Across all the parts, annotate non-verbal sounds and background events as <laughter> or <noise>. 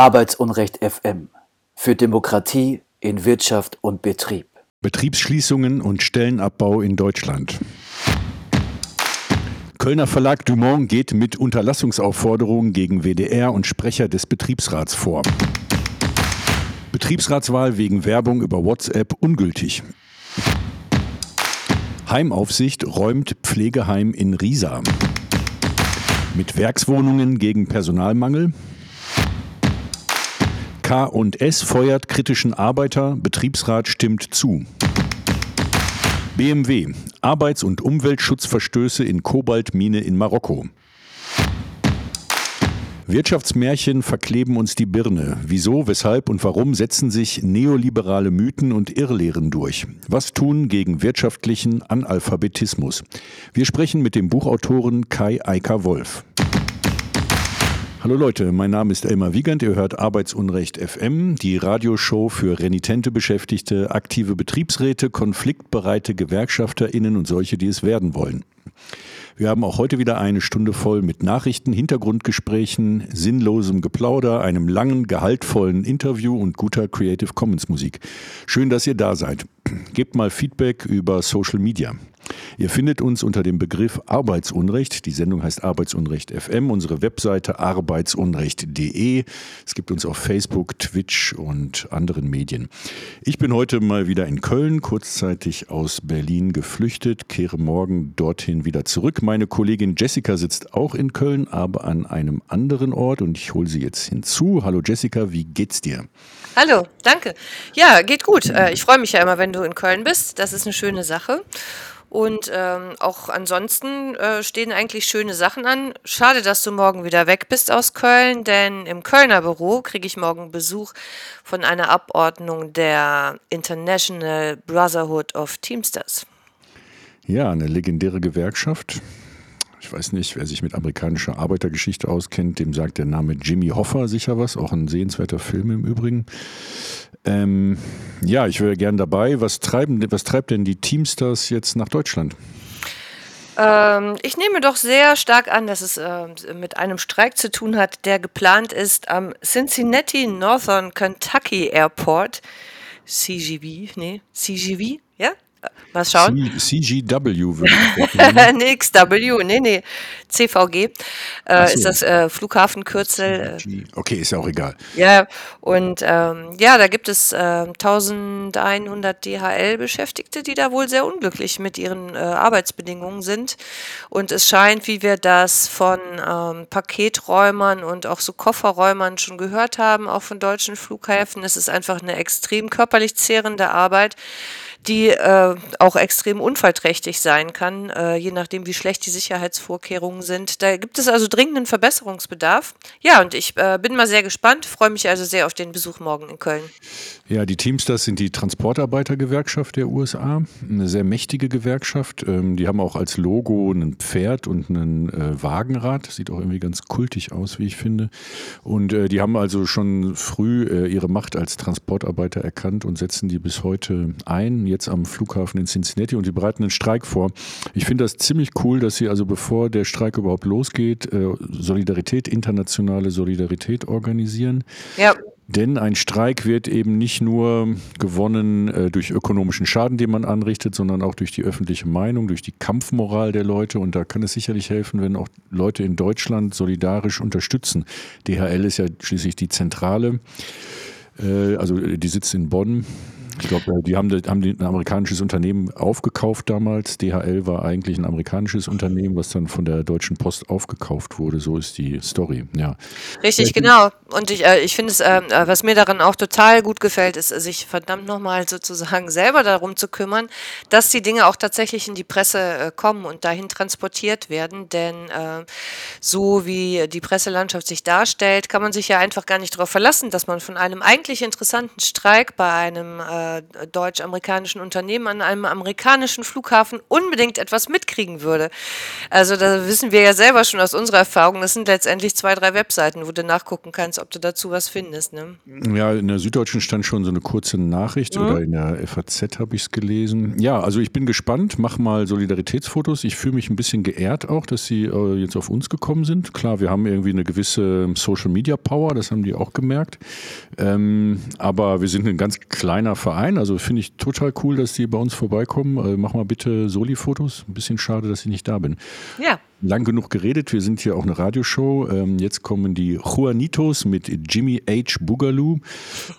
Arbeitsunrecht FM für Demokratie in Wirtschaft und Betrieb. Betriebsschließungen und Stellenabbau in Deutschland. Kölner Verlag Dumont geht mit Unterlassungsaufforderungen gegen WDR und Sprecher des Betriebsrats vor. Betriebsratswahl wegen Werbung über WhatsApp ungültig. Heimaufsicht räumt Pflegeheim in Riesa. Mit Werkswohnungen gegen Personalmangel. K&S feuert kritischen Arbeiter, Betriebsrat stimmt zu. BMW, Arbeits- und Umweltschutzverstöße in Kobaltmine in Marokko. Wirtschaftsmärchen verkleben uns die Birne. Wieso, weshalb und warum setzen sich neoliberale Mythen und Irrlehren durch? Was tun gegen wirtschaftlichen Analphabetismus? Wir sprechen mit dem Buchautoren Kai Eiker Wolf. Hallo Leute, mein Name ist Elmar Wiegand. Ihr hört Arbeitsunrecht FM, die Radioshow für renitente Beschäftigte, aktive Betriebsräte, konfliktbereite GewerkschafterInnen und solche, die es werden wollen. Wir haben auch heute wieder eine Stunde voll mit Nachrichten, Hintergrundgesprächen, sinnlosem Geplauder, einem langen, gehaltvollen Interview und guter Creative Commons Musik. Schön, dass ihr da seid. Gebt mal Feedback über Social Media. Ihr findet uns unter dem Begriff Arbeitsunrecht. Die Sendung heißt Arbeitsunrecht FM. Unsere Webseite arbeitsunrecht.de. Es gibt uns auf Facebook, Twitch und anderen Medien. Ich bin heute mal wieder in Köln, kurzzeitig aus Berlin geflüchtet, kehre morgen dorthin wieder zurück. Meine Kollegin Jessica sitzt auch in Köln, aber an einem anderen Ort und ich hole sie jetzt hinzu. Hallo Jessica, wie geht's dir? Hallo, danke. Ja, geht gut. Äh, ich freue mich ja immer, wenn du in Köln bist. Das ist eine schöne Sache. Und ähm, auch ansonsten äh, stehen eigentlich schöne Sachen an. Schade, dass du morgen wieder weg bist aus Köln, denn im Kölner Büro kriege ich morgen Besuch von einer Abordnung der International Brotherhood of Teamsters. Ja, eine legendäre Gewerkschaft. Ich weiß nicht, wer sich mit amerikanischer Arbeitergeschichte auskennt, dem sagt der Name Jimmy Hoffa sicher was, auch ein sehenswerter Film im Übrigen. Ähm, ja, ich wäre gern dabei. Was, treiben, was treibt denn die Teamsters jetzt nach Deutschland? Ähm, ich nehme doch sehr stark an, dass es äh, mit einem Streik zu tun hat, der geplant ist am Cincinnati Northern Kentucky Airport. CGV, nee, CGV, ja? Mal schauen. C CGW würde ich <laughs> Nee, XW, nee, nee. CVG äh, so. ist das äh, Flughafenkürzel. Okay, ist ja auch egal. Ja, und ähm, ja, da gibt es äh, 1100 DHL-Beschäftigte, die da wohl sehr unglücklich mit ihren äh, Arbeitsbedingungen sind. Und es scheint, wie wir das von ähm, Paketräumern und auch so Kofferräumern schon gehört haben, auch von deutschen Flughäfen, es ist einfach eine extrem körperlich zehrende Arbeit die äh, auch extrem unfallträchtig sein kann, äh, je nachdem, wie schlecht die Sicherheitsvorkehrungen sind. Da gibt es also dringenden Verbesserungsbedarf. Ja, und ich äh, bin mal sehr gespannt, freue mich also sehr auf den Besuch morgen in Köln. Ja, die Teamsters sind die Transportarbeitergewerkschaft der USA, eine sehr mächtige Gewerkschaft. Ähm, die haben auch als Logo ein Pferd und ein äh, Wagenrad. Sieht auch irgendwie ganz kultig aus, wie ich finde. Und äh, die haben also schon früh äh, ihre Macht als Transportarbeiter erkannt und setzen die bis heute ein jetzt am Flughafen in Cincinnati und sie bereiten einen Streik vor. Ich finde das ziemlich cool, dass sie also bevor der Streik überhaupt losgeht, äh, Solidarität, internationale Solidarität organisieren. Ja. Denn ein Streik wird eben nicht nur gewonnen äh, durch ökonomischen Schaden, den man anrichtet, sondern auch durch die öffentliche Meinung, durch die Kampfmoral der Leute. Und da kann es sicherlich helfen, wenn auch Leute in Deutschland solidarisch unterstützen. DHL ist ja schließlich die Zentrale, äh, also die sitzt in Bonn ich glaube, die haben, haben ein amerikanisches Unternehmen aufgekauft damals. DHL war eigentlich ein amerikanisches Unternehmen, was dann von der Deutschen Post aufgekauft wurde. So ist die Story, ja. Richtig, genau. Und ich, äh, ich finde es, ähm, äh, was mir daran auch total gut gefällt, ist, sich verdammt nochmal sozusagen <laughs> selber darum zu kümmern, dass die Dinge auch tatsächlich in die Presse äh, kommen und dahin transportiert werden. Denn äh, so wie die Presselandschaft sich darstellt, kann man sich ja einfach gar nicht darauf verlassen, dass man von einem eigentlich interessanten Streik bei einem äh, deutsch-amerikanischen Unternehmen an einem amerikanischen Flughafen unbedingt etwas mitkriegen würde. Also da wissen wir ja selber schon aus unserer Erfahrung, das sind letztendlich zwei, drei Webseiten, wo du nachgucken kannst, ob du dazu was findest. Ne? Ja, in der Süddeutschen stand schon so eine kurze Nachricht mhm. oder in der FAZ habe ich es gelesen. Ja, also ich bin gespannt, mach mal Solidaritätsfotos. Ich fühle mich ein bisschen geehrt auch, dass sie äh, jetzt auf uns gekommen sind. Klar, wir haben irgendwie eine gewisse Social Media Power, das haben die auch gemerkt. Ähm, aber wir sind ein ganz kleiner Verein, also finde ich total cool, dass die bei uns vorbeikommen. Äh, mach mal bitte Soli-Fotos. Ein bisschen schade, dass ich nicht da bin. Ja. Lang genug geredet, wir sind hier auch eine Radioshow. Ähm, jetzt kommen die Juanitos mit Jimmy H. Boogaloo.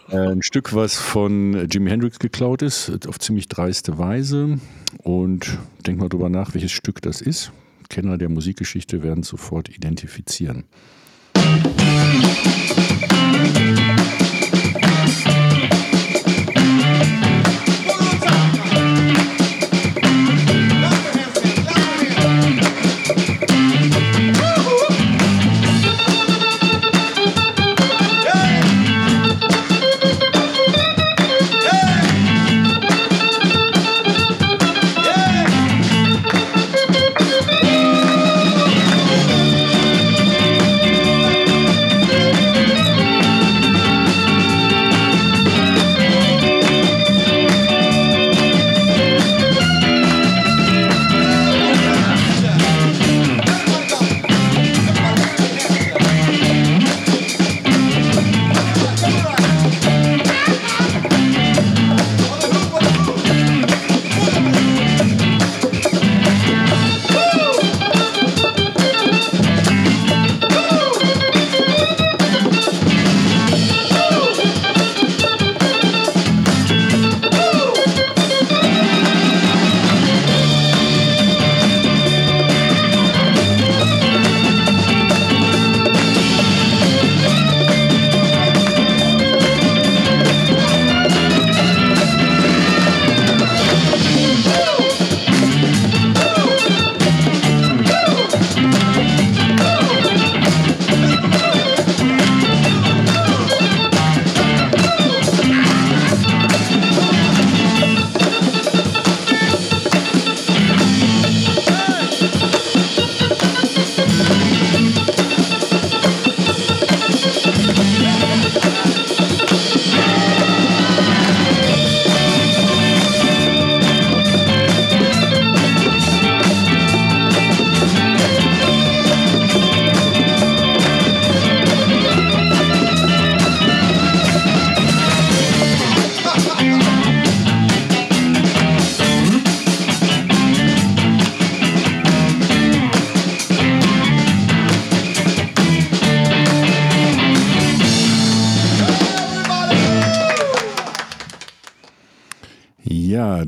Äh, ein Stück, was von Jimi Hendrix geklaut ist, auf ziemlich dreiste Weise. Und denk mal drüber nach, welches Stück das ist. Kenner der Musikgeschichte werden sofort identifizieren.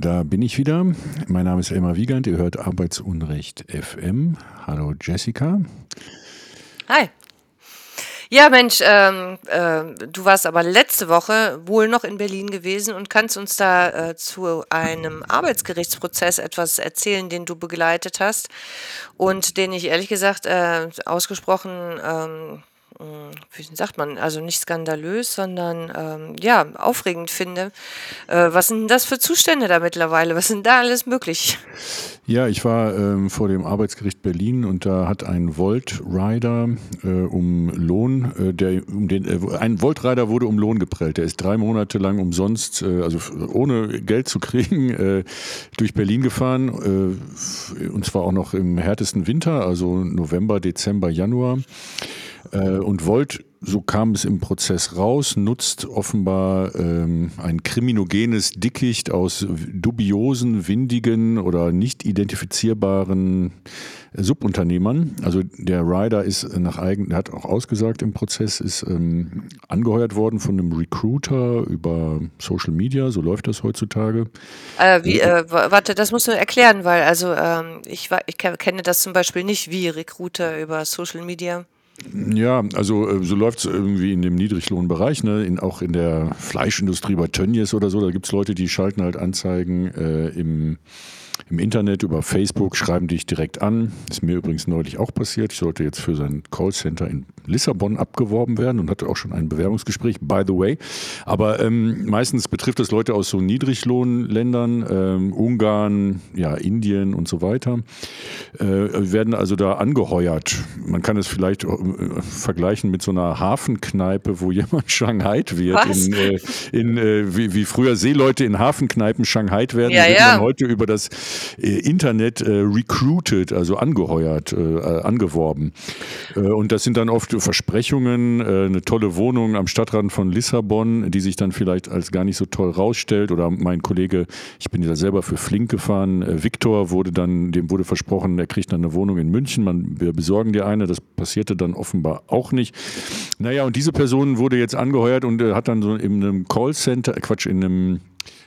Bin ich wieder. Mein Name ist Elmar Wiegand. Ihr hört Arbeitsunrecht FM. Hallo Jessica. Hi. Ja, Mensch, ähm, äh, du warst aber letzte Woche wohl noch in Berlin gewesen und kannst uns da äh, zu einem Arbeitsgerichtsprozess etwas erzählen, den du begleitet hast und den ich ehrlich gesagt äh, ausgesprochen ähm, hm, wie sagt man, also nicht skandalös, sondern ähm, ja, aufregend finde. Äh, was sind das für Zustände da mittlerweile? Was sind da alles möglich? Ja, ich war ähm, vor dem Arbeitsgericht Berlin und da hat ein Volt-Rider äh, um Lohn, äh, der um den äh, ein Volt-Rider wurde um Lohn geprellt. Der ist drei Monate lang umsonst, äh, also ohne Geld zu kriegen, äh, durch Berlin gefahren und zwar auch noch im härtesten Winter, also November, Dezember, Januar. Äh, und Volt, so kam es im Prozess raus, nutzt offenbar ähm, ein kriminogenes Dickicht aus dubiosen, windigen oder nicht identifizierbaren Subunternehmern. Also der Rider ist nach eigen, hat auch ausgesagt im Prozess, ist ähm, angeheuert worden von einem Recruiter über Social Media, so läuft das heutzutage. Äh, wie, äh, warte, das musst du erklären, weil also ähm, ich, ich kenne das zum Beispiel nicht wie Recruiter über Social Media. Ja, also äh, so läuft es irgendwie in dem Niedriglohnbereich, ne? in, auch in der Fleischindustrie bei Tönnies oder so. Da gibt es Leute, die schalten halt Anzeigen äh, im, im Internet über Facebook, schreiben dich direkt an. Ist mir übrigens neulich auch passiert. Ich sollte jetzt für sein Callcenter in Lissabon abgeworben werden und hatte auch schon ein Bewerbungsgespräch, by the way. Aber ähm, meistens betrifft das Leute aus so Niedriglohnländern, ähm, Ungarn, ja, Indien und so weiter, äh, werden also da angeheuert. Man kann es vielleicht äh, vergleichen mit so einer Hafenkneipe, wo jemand Shanghai wird. Was? In, äh, in, äh, wie, wie früher Seeleute in Hafenkneipen Shanghai werden, Ja, wird ja. man heute über das äh, Internet äh, recruited, also angeheuert, angeworben. Und das sind dann oft Versprechungen, äh, eine tolle Wohnung am Stadtrand von Lissabon, die sich dann vielleicht als gar nicht so toll rausstellt. Oder mein Kollege, ich bin ja selber für Flink gefahren, äh, Viktor wurde dann, dem wurde versprochen, er kriegt dann eine Wohnung in München, man, wir besorgen dir eine. Das passierte dann offenbar auch nicht. Naja, und diese Person wurde jetzt angeheuert und äh, hat dann so in einem Callcenter, Quatsch, in einem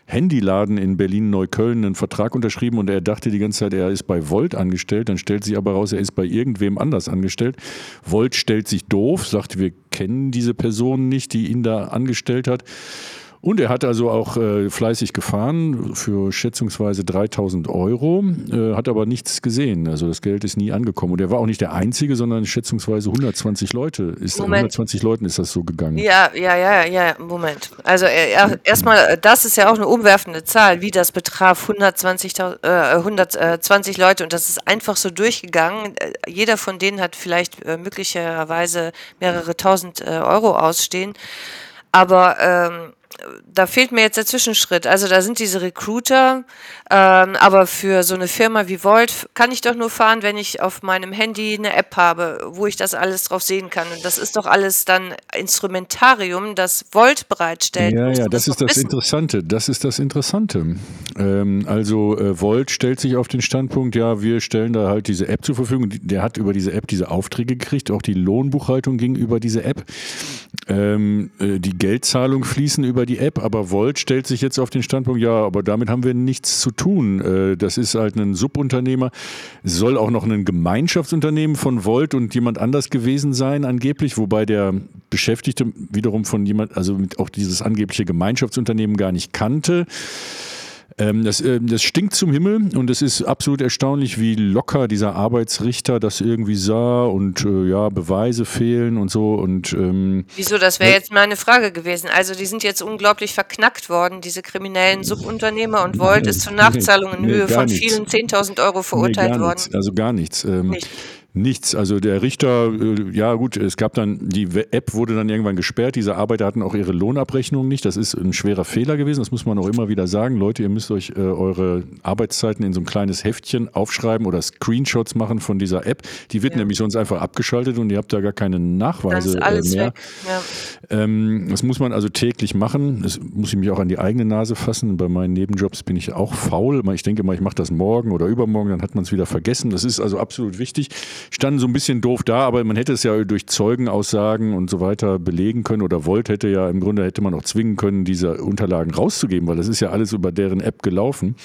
Handyladen in Berlin-Neukölln einen Vertrag unterschrieben und er dachte die ganze Zeit, er ist bei Volt angestellt. Dann stellt sich aber raus, er ist bei irgendwem anders angestellt. Volt stellt sich doof, sagt, wir kennen diese Person nicht, die ihn da angestellt hat. Und er hat also auch äh, fleißig gefahren für schätzungsweise 3000 Euro, äh, hat aber nichts gesehen. Also das Geld ist nie angekommen. Und er war auch nicht der Einzige, sondern schätzungsweise 120 Leute. Ist, Moment. 120 Leuten ist das so gegangen. Ja, ja, ja, ja, Moment. Also äh, ja, erstmal, äh, das ist ja auch eine umwerfende Zahl, wie das betraf 120.000, äh, 120 Leute und das ist einfach so durchgegangen. Äh, Jeder von denen hat vielleicht äh, möglicherweise mehrere tausend äh, Euro ausstehen, aber ähm, da fehlt mir jetzt der Zwischenschritt. Also da sind diese Recruiter, ähm, aber für so eine Firma wie Volt kann ich doch nur fahren, wenn ich auf meinem Handy eine App habe, wo ich das alles drauf sehen kann. Und das ist doch alles dann Instrumentarium, das Volt bereitstellt. Ja, ja, man das ist das wissen. Interessante. Das ist das Interessante. Ähm, also äh, Volt stellt sich auf den Standpunkt, ja, wir stellen da halt diese App zur Verfügung. Der hat über diese App diese Aufträge gekriegt, auch die Lohnbuchhaltung ging über diese App. Ähm, äh, die Geldzahlung fließen über die App, aber Volt stellt sich jetzt auf den Standpunkt, ja, aber damit haben wir nichts zu tun. Äh, das ist halt ein Subunternehmer. Soll auch noch ein Gemeinschaftsunternehmen von Volt und jemand anders gewesen sein, angeblich, wobei der Beschäftigte wiederum von jemand, also auch dieses angebliche Gemeinschaftsunternehmen gar nicht kannte. Ähm, das, ähm, das stinkt zum Himmel und es ist absolut erstaunlich, wie locker dieser Arbeitsrichter das irgendwie sah und äh, ja, Beweise fehlen und so und ähm, Wieso, das wäre jetzt meine Frage gewesen. Also die sind jetzt unglaublich verknackt worden, diese kriminellen Subunternehmer und Volt ist zu Nachzahlungen in nee, Höhe von vielen 10.000 Euro nee, verurteilt gar worden. nichts, also gar nichts. Ähm, Nicht. Nichts. Also der Richter, äh, ja gut, es gab dann, die App wurde dann irgendwann gesperrt. Diese Arbeiter hatten auch ihre Lohnabrechnung nicht. Das ist ein schwerer Fehler gewesen. Das muss man auch immer wieder sagen. Leute, ihr müsst euch äh, eure Arbeitszeiten in so ein kleines Heftchen aufschreiben oder Screenshots machen von dieser App. Die wird Ja. nämlich sonst einfach abgeschaltet und ihr habt da gar keine Nachweise ist äh, alles mehr. weg. Ja. Ähm, das muss man also täglich machen. Das muss ich mich auch an die eigene Nase fassen. Bei meinen Nebenjobs bin ich auch faul. Ich denke mal, ich mache das morgen oder übermorgen, dann hat man es wieder vergessen. Das ist also absolut wichtig. Standen so ein bisschen doof da, aber man hätte es ja durch Zeugenaussagen und so weiter belegen können oder Volt hätte ja im Grunde hätte man auch zwingen können, diese Unterlagen rauszugeben, weil das ist ja alles über deren App gelaufen.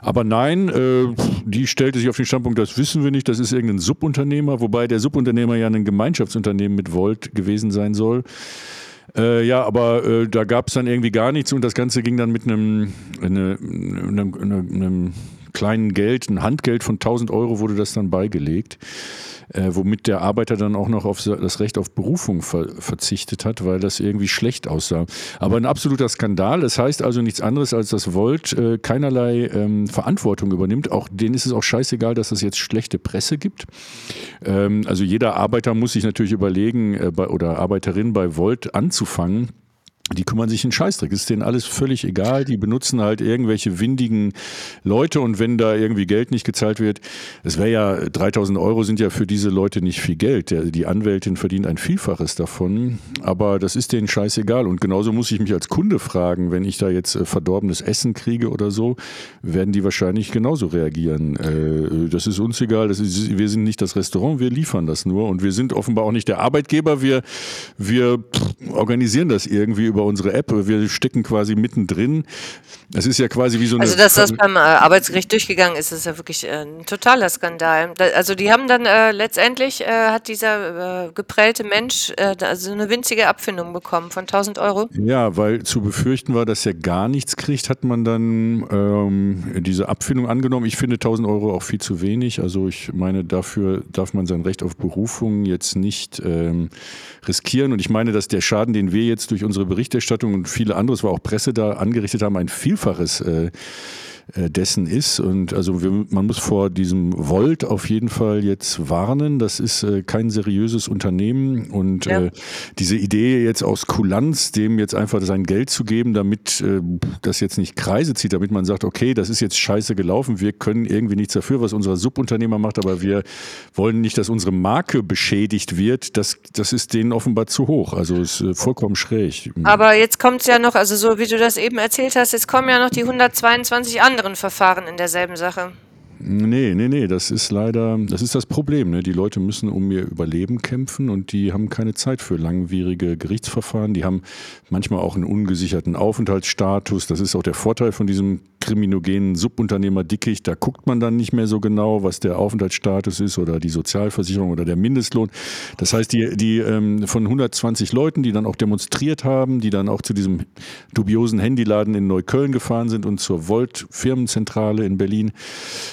Aber nein, äh, die stellte sich auf den Standpunkt, das wissen wir nicht, das ist irgendein Subunternehmer, wobei der Subunternehmer ja ein Gemeinschaftsunternehmen mit Volt gewesen sein soll. Äh, ja, aber äh, da gab es dann irgendwie gar nichts und das Ganze ging dann mit einem, eine, einem, einem, einem kleinen Geld, ein Handgeld von 1000 Euro wurde das dann beigelegt, äh, womit der Arbeiter dann auch noch auf das Recht auf Berufung ver verzichtet hat, weil das irgendwie schlecht aussah. Aber ein absoluter Skandal. Das heißt also nichts anderes, als dass Volt äh, keinerlei ähm, Verantwortung übernimmt. Auch denen ist es auch scheißegal, dass es jetzt schlechte Presse gibt. Ähm, also jeder Arbeiter muss sich natürlich überlegen, äh, bei, oder Arbeiterin bei Volt anzufangen. Die kümmern sich einen Scheißdreck. Ist denen alles völlig egal. Die benutzen halt irgendwelche windigen Leute und wenn da irgendwie Geld nicht gezahlt wird, es wäre ja, 3000 Euro sind ja für diese Leute nicht viel Geld. Die Anwältin verdient ein Vielfaches davon, aber das ist denen scheißegal. Und genauso muss ich mich als Kunde fragen, wenn ich da jetzt äh, verdorbenes Essen kriege oder so, werden die wahrscheinlich genauso reagieren. Äh, das ist uns egal. Ist, wir sind nicht das Restaurant, wir liefern das nur und wir sind offenbar auch nicht der Arbeitgeber. Wir, wir organisieren das irgendwie über über unsere App. Wir stecken quasi mittendrin. Es ist ja quasi wie so eine. Also, dass das beim äh, Arbeitsgericht durchgegangen ist, ist ja wirklich äh, ein totaler Skandal. Da, also, die haben dann äh, letztendlich, äh, hat dieser äh, geprellte Mensch also eine winzige Abfindung bekommen von 1000 Euro. Ja, weil zu befürchten war, dass er gar nichts kriegt, hat man dann ähm, diese Abfindung angenommen. Ich finde 1000 Euro auch viel zu wenig. Also, ich meine, dafür darf man sein Recht auf Berufung jetzt nicht ähm, riskieren. Und ich meine, dass der Schaden, den wir jetzt durch unsere Berichterstattung und viele andere, es war auch Presse da, angerichtet haben, ein Vielfaches äh, dessen ist. Und also wir, man muss vor diesem Volt auf jeden Fall jetzt warnen. Das ist äh, kein seriöses Unternehmen. Und ja. äh, diese Idee jetzt aus Kulanz, dem jetzt einfach sein Geld zu geben, damit äh, das jetzt nicht Kreise zieht, damit man sagt, okay, das ist jetzt scheiße gelaufen, wir können irgendwie nichts dafür, was unser Subunternehmer macht, aber wir wollen nicht, dass unsere Marke beschädigt wird. Das, das ist denen offenbar zu hoch. Also ist äh, vollkommen schräg. Aber jetzt kommt es ja noch, also so wie du das eben erzählt hast, jetzt kommen ja noch die 122 an anderen Verfahren in derselben Sache. Nee, nee, nee, das ist leider, das ist das Problem. Ne? Die Leute müssen um ihr Überleben kämpfen und die haben keine Zeit für langwierige Gerichtsverfahren. Die haben manchmal auch einen ungesicherten Aufenthaltsstatus. Das ist auch der Vorteil von diesem kriminogenen Subunternehmer Dickicht. Da guckt man dann nicht mehr so genau, was der Aufenthaltsstatus ist oder die Sozialversicherung oder der Mindestlohn. Das heißt, die, die ähm, von 120 Leuten, die dann auch demonstriert haben, die dann auch zu diesem dubiosen Handyladen in Neukölln gefahren sind und zur Volt Firmenzentrale in Berlin,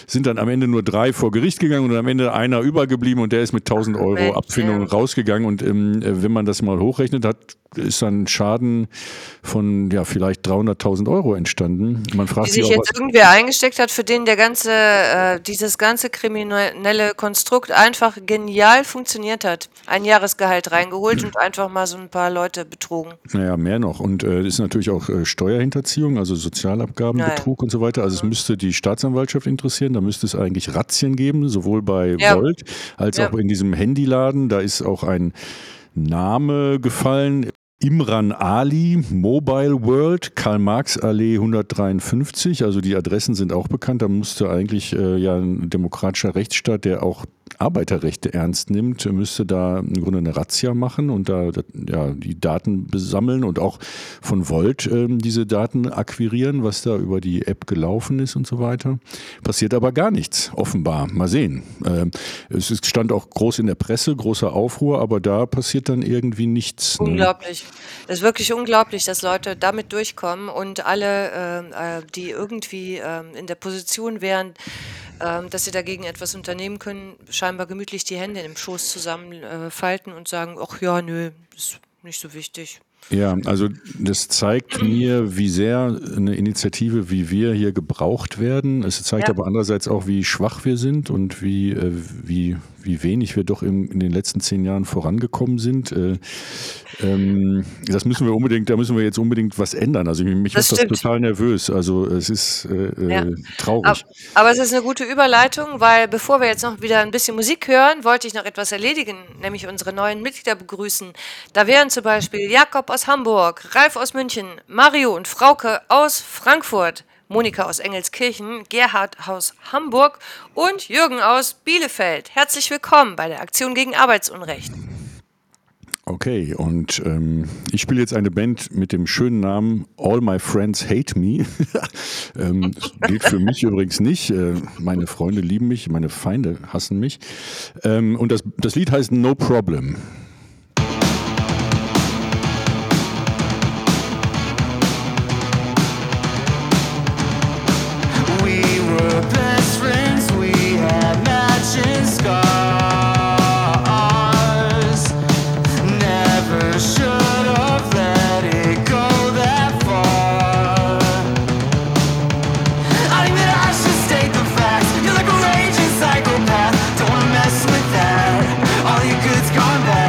sind dann am Ende nur drei vor Gericht gegangen und am Ende einer übergeblieben und der ist mit 1000 Euro Abfindung rausgegangen. Und ähm, wenn man das mal hochrechnet, hat ist dann Schaden von ja vielleicht 300.000 Euro entstanden. Man fragt Die sich, sich jetzt irgendwer eingesteckt hat, für den der ganze äh, dieses ganze kriminelle Konstrukt einfach genial funktioniert hat. Ein Jahresgehalt reingeholt und einfach mal so ein paar Leute betrogen. Naja, mehr noch. Und es äh, ist natürlich auch äh, Steuerhinterziehung, also Sozialabgabenbetrug naja. und so weiter. Also es müsste die Staatsanwaltschaft interessieren. Da müsste es eigentlich Razzien geben, sowohl bei ja. Volt als ja. auch in diesem Handyladen. Da ist auch ein Name gefallen. Imran Ali, Mobile World, Karl-Marx-Allee 153. Also die Adressen sind auch bekannt. Da musste eigentlich äh, ja ein demokratischer Rechtsstaat, der auch Arbeiterrechte ernst nimmt, müsste da im Grunde eine Razzia machen und da ja, die Daten besammeln und auch von Volt äh, diese Daten akquirieren, was da über die App gelaufen ist und so weiter. Passiert aber gar nichts, offenbar. Mal sehen. Äh, es stand auch groß in der Presse, großer Aufruhr, aber da passiert dann irgendwie nichts. Ne? Unglaublich. Das ist wirklich unglaublich, dass Leute damit durchkommen und alle, äh, äh die irgendwie ähm, in der Position wären, ähm, dass sie dagegen etwas unternehmen können, scheinbar gemütlich die Hände im Schoß zusammenfalten äh, und sagen, ach ja, nö, ist nicht so wichtig. Ja, also das zeigt mir, wie sehr eine Initiative wie wir hier gebraucht werden. Es zeigt ja. aber andererseits auch, wie schwach wir sind und wie, äh, wie, wie wenig wir doch in, in den letzten zehn Jahren vorangekommen sind. Äh, ähm, das müssen wir unbedingt, da müssen wir jetzt unbedingt was ändern. Also mich das macht das total nervös. Also es ist äh, ja. Äh, traurig. Aber, aber, es ist eine gute Überleitung, weil bevor wir jetzt noch wieder ein bisschen Musik hören, wollte ich noch etwas erledigen, nämlich unsere neuen Mitglieder begrüßen. Da wären zum Beispiel Jakob aus Hamburg, Ralf aus München, Mario und Frauke aus Frankfurt. Monika aus Engelskirchen, Gerhard aus Hamburg und Jürgen aus Bielefeld. Herzlich willkommen bei der Aktion gegen Arbeitsunrecht. Okay, und ähm, ich spiele jetzt eine Band mit dem schönen Namen All My Friends Hate Me. <laughs> ähm, gilt für mich übrigens nicht. Äh, meine Freunde lieben mich, meine Feinde hassen mich. Ähm, und das, das Lied heißt No Problem. Convoy.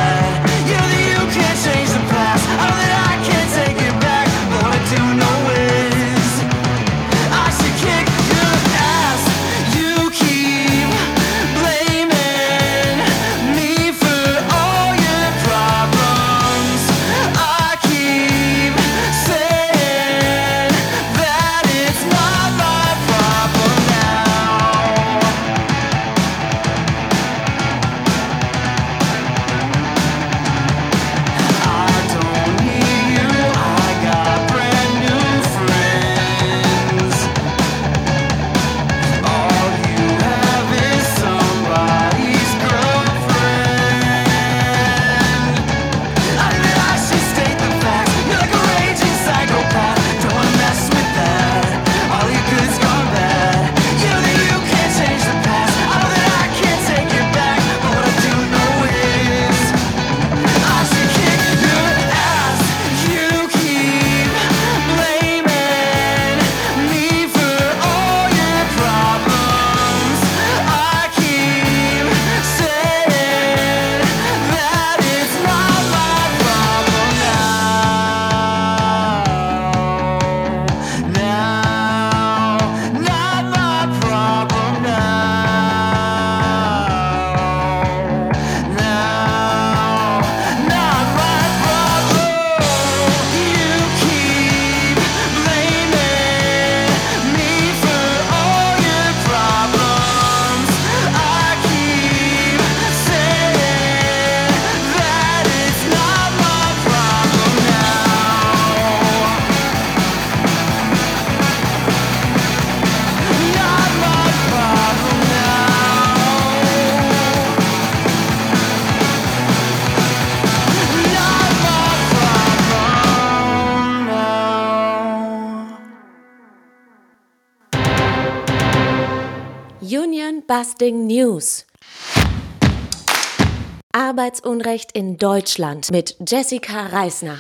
Busting News. Arbeitsunrecht in Deutschland mit Jessica Reisner.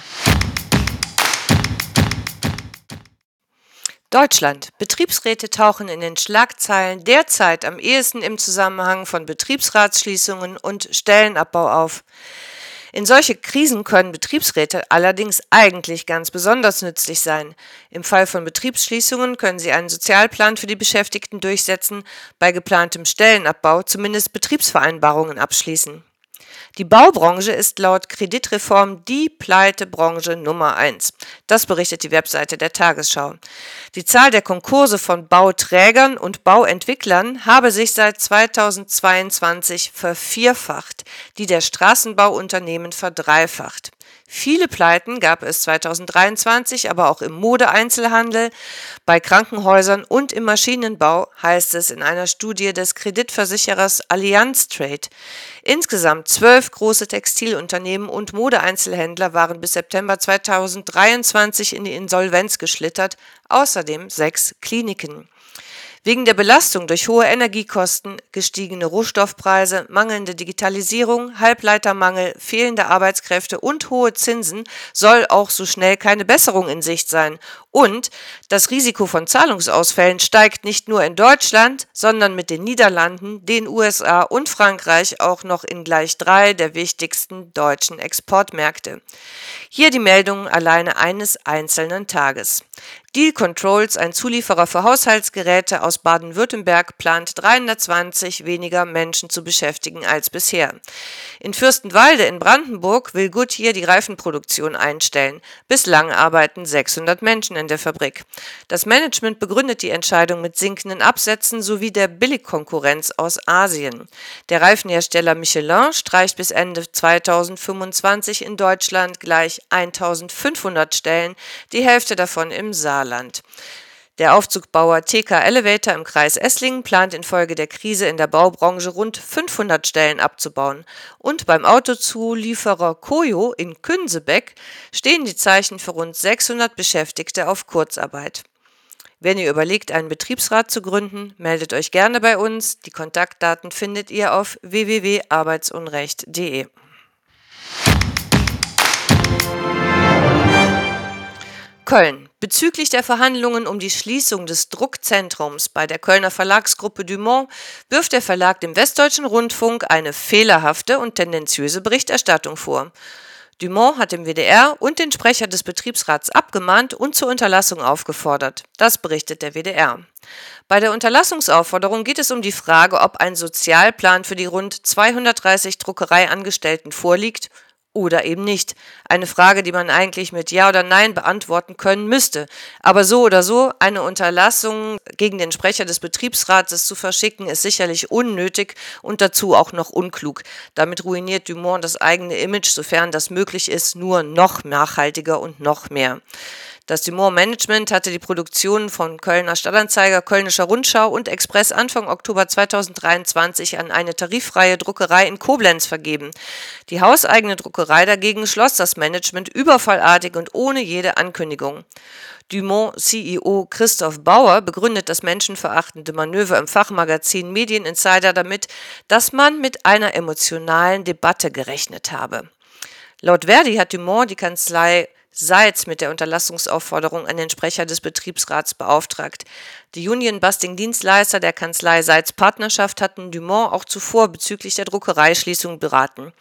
Deutschland. Betriebsräte tauchen in den Schlagzeilen derzeit am ehesten im Zusammenhang von Betriebsratsschließungen und Stellenabbau auf. In solche Krisen können Betriebsräte allerdings eigentlich ganz besonders nützlich sein. Im Fall von Betriebsschließungen können sie einen Sozialplan für die Beschäftigten durchsetzen, bei geplantem Stellenabbau zumindest Betriebsvereinbarungen abschließen. Die Baubranche ist laut Kreditreform die Pleitebranche Nummer eins. Das berichtet die Webseite der Tagesschau. Die Zahl der Konkurse von Bauträgern und Bauentwicklern habe sich seit 2022 vervierfacht, die der Straßenbauunternehmen verdreifacht. Viele Pleiten gab es 2023, aber auch im Modeeinzelhandel, bei Krankenhäusern und im Maschinenbau, heißt es in einer Studie des Kreditversicherers Allianz Trade. Insgesamt zwölf große Textilunternehmen und Modeeinzelhändler waren bis September 2023 in die Insolvenz geschlittert, außerdem sechs Kliniken. Wegen der Belastung durch hohe Energiekosten, gestiegene Rohstoffpreise, mangelnde Digitalisierung, Halbleitermangel, fehlende Arbeitskräfte und hohe Zinsen soll auch so schnell keine Besserung in Sicht sein. Und das Risiko von Zahlungsausfällen steigt nicht nur in Deutschland, sondern mit den Niederlanden, den USA und Frankreich auch noch in gleich drei der wichtigsten deutschen Exportmärkte. Hier die Meldungen alleine eines einzelnen Tages. Deal Controls, ein Zulieferer für Haushaltsgeräte aus Baden-Württemberg, plant 320 weniger Menschen zu beschäftigen als bisher. In Fürstenwalde in Brandenburg will Goodyear die Reifenproduktion einstellen. Bislang arbeiten 600 Menschen in der Fabrik. Das Management begründet die Entscheidung mit sinkenden Absätzen sowie der Billigkonkurrenz aus Asien. Der Reifenhersteller Michelin streicht bis Ende 2025 in Deutschland gleich 1500 Stellen, die Hälfte davon im Saarland. Der Aufzugbauer TK Elevator im Kreis Esslingen plant infolge der Krise in der Baubranche rund 500 Stellen abzubauen. Und beim Autozulieferer Koyo in Künsebeck stehen die Zeichen für rund 600 Beschäftigte auf Kurzarbeit. Wenn ihr überlegt, einen Betriebsrat zu gründen, meldet euch gerne bei uns. Die Kontaktdaten findet ihr auf www.arbeitsunrecht.de. Köln. Bezüglich der Verhandlungen um die Schließung des Druckzentrums bei der Kölner Verlagsgruppe Dumont wirft der Verlag dem Westdeutschen Rundfunk eine fehlerhafte und tendenziöse Berichterstattung vor. Dumont hat dem WDR und den Sprecher des Betriebsrats abgemahnt und zur Unterlassung aufgefordert. Das berichtet der WDR. Bei der Unterlassungsaufforderung geht es um die Frage, ob ein Sozialplan für die rund 230 Druckereiangestellten vorliegt oder eben nicht. Eine Frage, die man eigentlich mit Ja oder Nein beantworten können müsste. Aber so oder so, eine Unterlassung gegen den Sprecher des Betriebsrates zu verschicken, ist sicherlich unnötig und dazu auch noch unklug. Damit ruiniert Dumont das eigene Image, sofern das möglich ist, nur noch nachhaltiger und noch mehr. Das Dumont Management hatte die Produktionen von Kölner Stadtanzeiger, Kölnischer Rundschau und Express Anfang Oktober 2023 an eine tariffreie Druckerei in Koblenz vergeben. Die hauseigene Druckerei dagegen schloss das Management überfallartig und ohne jede Ankündigung. Dumont CEO Christoph Bauer begründet das menschenverachtende Manöver im Fachmagazin Medieninsider damit, dass man mit einer emotionalen Debatte gerechnet habe. Laut Verdi hat Dumont die Kanzlei Seitz mit der Unterlassungsaufforderung an den Sprecher des Betriebsrats beauftragt. Die Union-Busting-Dienstleister der Kanzlei Seitz Partnerschaft hatten Dumont auch zuvor bezüglich der Druckereischließung beraten.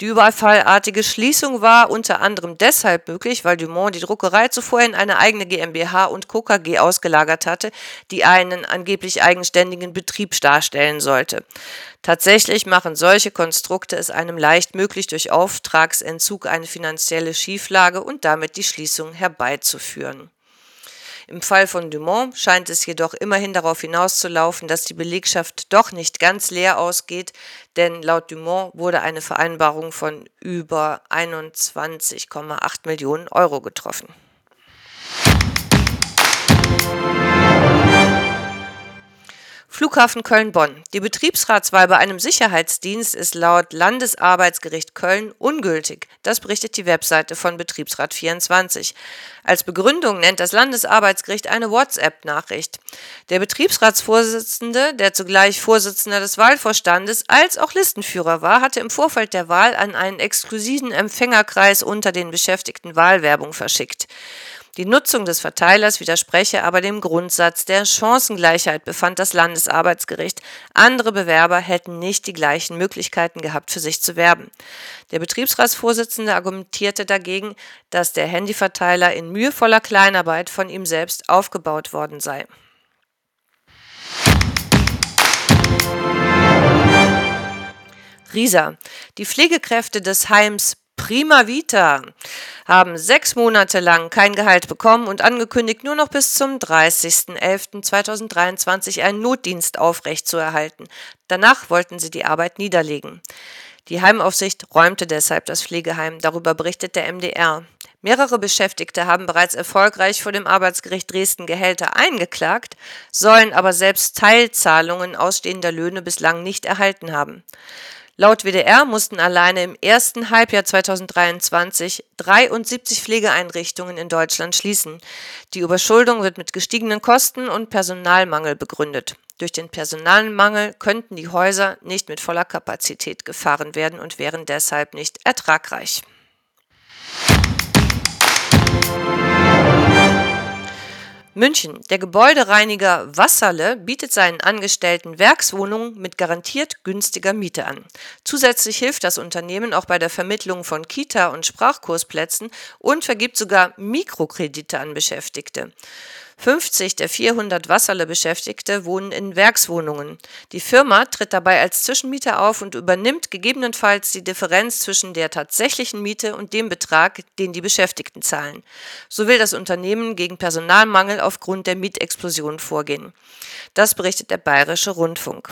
Die überfallartige Schließung war unter anderem deshalb möglich, weil Dumont die Druckerei zuvor in eine eigene GmbH und KKG ausgelagert hatte, die einen angeblich eigenständigen Betrieb darstellen sollte. Tatsächlich machen solche Konstrukte es einem leicht möglich, durch Auftragsentzug eine finanzielle Schieflage und damit die Schließung herbeizuführen. Im Fall von Dumont scheint es jedoch immerhin darauf hinauszulaufen, dass die Belegschaft doch nicht ganz leer ausgeht, denn laut Dumont wurde eine Vereinbarung von über 21,8 Millionen Euro getroffen. Flughafen Köln-Bonn. Die Betriebsratswahl bei einem Sicherheitsdienst ist laut Landesarbeitsgericht Köln ungültig. Das berichtet die Webseite von Betriebsrat 24. Als Begründung nennt das Landesarbeitsgericht eine WhatsApp-Nachricht. Der Betriebsratsvorsitzende, der zugleich Vorsitzender des Wahlvorstandes als auch Listenführer war, hatte im Vorfeld der Wahl an einen exklusiven Empfängerkreis unter den Beschäftigten Wahlwerbung verschickt. Die Nutzung des Verteilers widerspreche aber dem Grundsatz der Chancengleichheit, befand das Landesarbeitsgericht. Andere Bewerber hätten nicht die gleichen Möglichkeiten gehabt, für sich zu werben. Der Betriebsratsvorsitzende argumentierte dagegen, dass der Handyverteiler in mühevoller Kleinarbeit von ihm selbst aufgebaut worden sei. Risa. Die Pflegekräfte des Heims Prima Vita haben sechs Monate lang kein Gehalt bekommen und angekündigt, nur noch bis zum 30.11.2023 einen Notdienst aufrechtzuerhalten. Danach wollten sie die Arbeit niederlegen. Die Heimaufsicht räumte deshalb das Pflegeheim. Darüber berichtet der MDR. Mehrere Beschäftigte haben bereits erfolgreich vor dem Arbeitsgericht Dresden Gehälter eingeklagt, sollen aber selbst Teilzahlungen ausstehender Löhne bislang nicht erhalten haben. Laut WDR mussten alleine im ersten Halbjahr 2023 73 Pflegeeinrichtungen in Deutschland schließen. Die Überschuldung wird mit gestiegenen Kosten und Personalmangel begründet. Durch den Personalmangel könnten die Häuser nicht mit voller Kapazität gefahren werden und wären deshalb nicht ertragreich. München. Der Gebäudereiniger Wasserle bietet seinen Angestellten Werkswohnungen mit garantiert günstiger Miete an. Zusätzlich hilft das Unternehmen auch bei der Vermittlung von Kita- und Sprachkursplätzen und vergibt sogar Mikrokredite an Beschäftigte. 50 der 400 Wasserle-Beschäftigte wohnen in Werkswohnungen. Die Firma tritt dabei als Zwischenmieter auf und übernimmt gegebenenfalls die Differenz zwischen der tatsächlichen Miete und dem Betrag, den die Beschäftigten zahlen. So will das Unternehmen gegen Personalmangel aufgrund der Mietexplosion vorgehen. Das berichtet der Bayerische Rundfunk.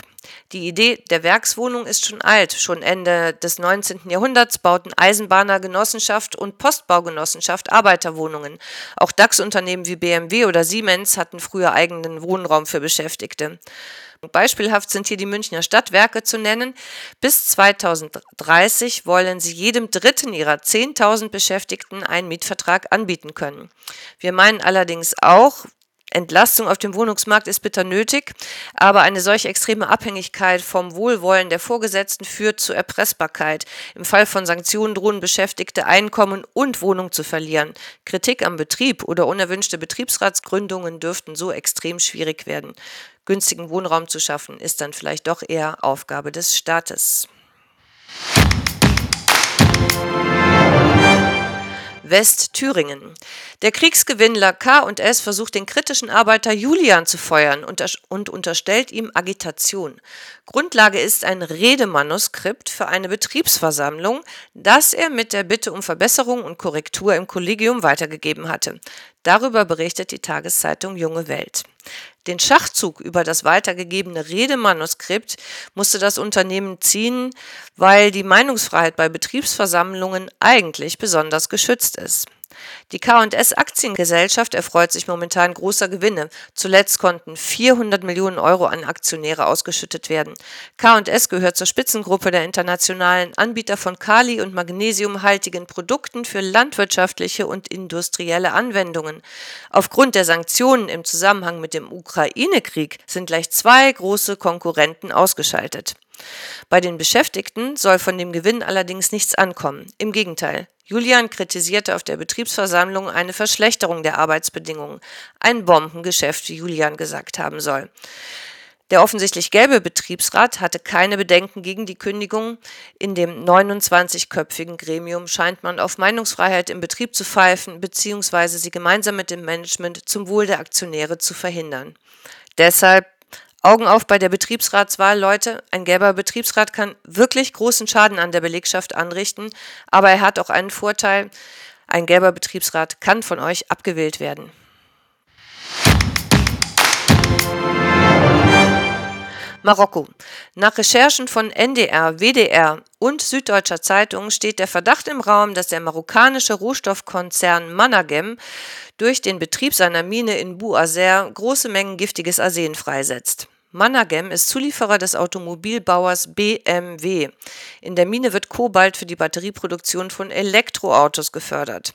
Die Idee der Werkswohnung ist schon alt. Schon Ende des 19. Jahrhunderts bauten Eisenbahnergenossenschaft und Postbaugenossenschaft Arbeiterwohnungen. Auch DAX-Unternehmen wie BMW oder Siemens hatten früher eigenen Wohnraum für Beschäftigte. Beispielhaft sind hier die Münchner Stadtwerke zu nennen. Bis 2030 wollen sie jedem dritten ihrer 10.000 Beschäftigten einen Mietvertrag anbieten können. Wir meinen allerdings auch, Entlastung auf dem Wohnungsmarkt ist bitter nötig, aber eine solche extreme Abhängigkeit vom Wohlwollen der Vorgesetzten führt zu Erpressbarkeit. Im Fall von Sanktionen drohen Beschäftigte Einkommen und Wohnung zu verlieren. Kritik am Betrieb oder unerwünschte Betriebsratsgründungen dürften so extrem schwierig werden. Günstigen Wohnraum zu schaffen, ist dann vielleicht doch eher Aufgabe des Staates. Westthüringen. Der Kriegsgewinnler K&S versucht den kritischen Arbeiter Julian zu feuern und, unterstellt ihm Agitation. Grundlage ist ein Redemanuskript für eine Betriebsversammlung, das er mit der Bitte um Verbesserung und Korrektur im Kollegium weitergegeben hatte. Darüber berichtet die Tageszeitung Junge Welt. Den Schachzug über das weitergegebene Redemanuskript musste das Unternehmen ziehen, weil die Meinungsfreiheit bei Betriebsversammlungen eigentlich besonders geschützt ist. Die K&S Aktiengesellschaft erfreut sich momentan großer Gewinne. Zuletzt konnten 400 Millionen Euro an Aktionäre ausgeschüttet werden. K&S gehört zur Spitzengruppe der internationalen Anbieter von kali- und magnesiumhaltigen Produkten für landwirtschaftliche und industrielle Anwendungen. Aufgrund der Sanktionen im Zusammenhang mit dem Ukraine-Krieg sind gleich zwei große Konkurrenten ausgeschaltet. Bei den Beschäftigten soll von dem Gewinn allerdings nichts ankommen. Im Gegenteil. Julian kritisierte auf der Betriebsversammlung eine Verschlechterung der Arbeitsbedingungen. Ein Bombengeschäft, wie Julian gesagt haben soll. Der offensichtlich gelbe Betriebsrat hatte keine Bedenken gegen die Kündigung. In dem 29-köpfigen Gremium scheint man auf Meinungsfreiheit im Betrieb zu pfeifen bzw. sie gemeinsam mit dem Management zum Wohl der Aktionäre zu verhindern. Deshalb Augen auf bei der Betriebsratswahl, Leute. Ein gelber Betriebsrat kann wirklich großen Schaden an der Belegschaft anrichten, aber er hat auch einen Vorteil. Ein gelber Betriebsrat kann von euch abgewählt werden. Marokko. Nach Recherchen von NDR, WDR und Süddeutscher Zeitung steht der Verdacht im Raum, dass der marokkanische Rohstoffkonzern Managem durch den Betrieb seiner Mine in Bouazer große Mengen giftiges Arsen freisetzt. Mannergem ist Zulieferer des Automobilbauers BMW. In der Mine wird Kobalt für die Batterieproduktion von Elektroautos gefördert.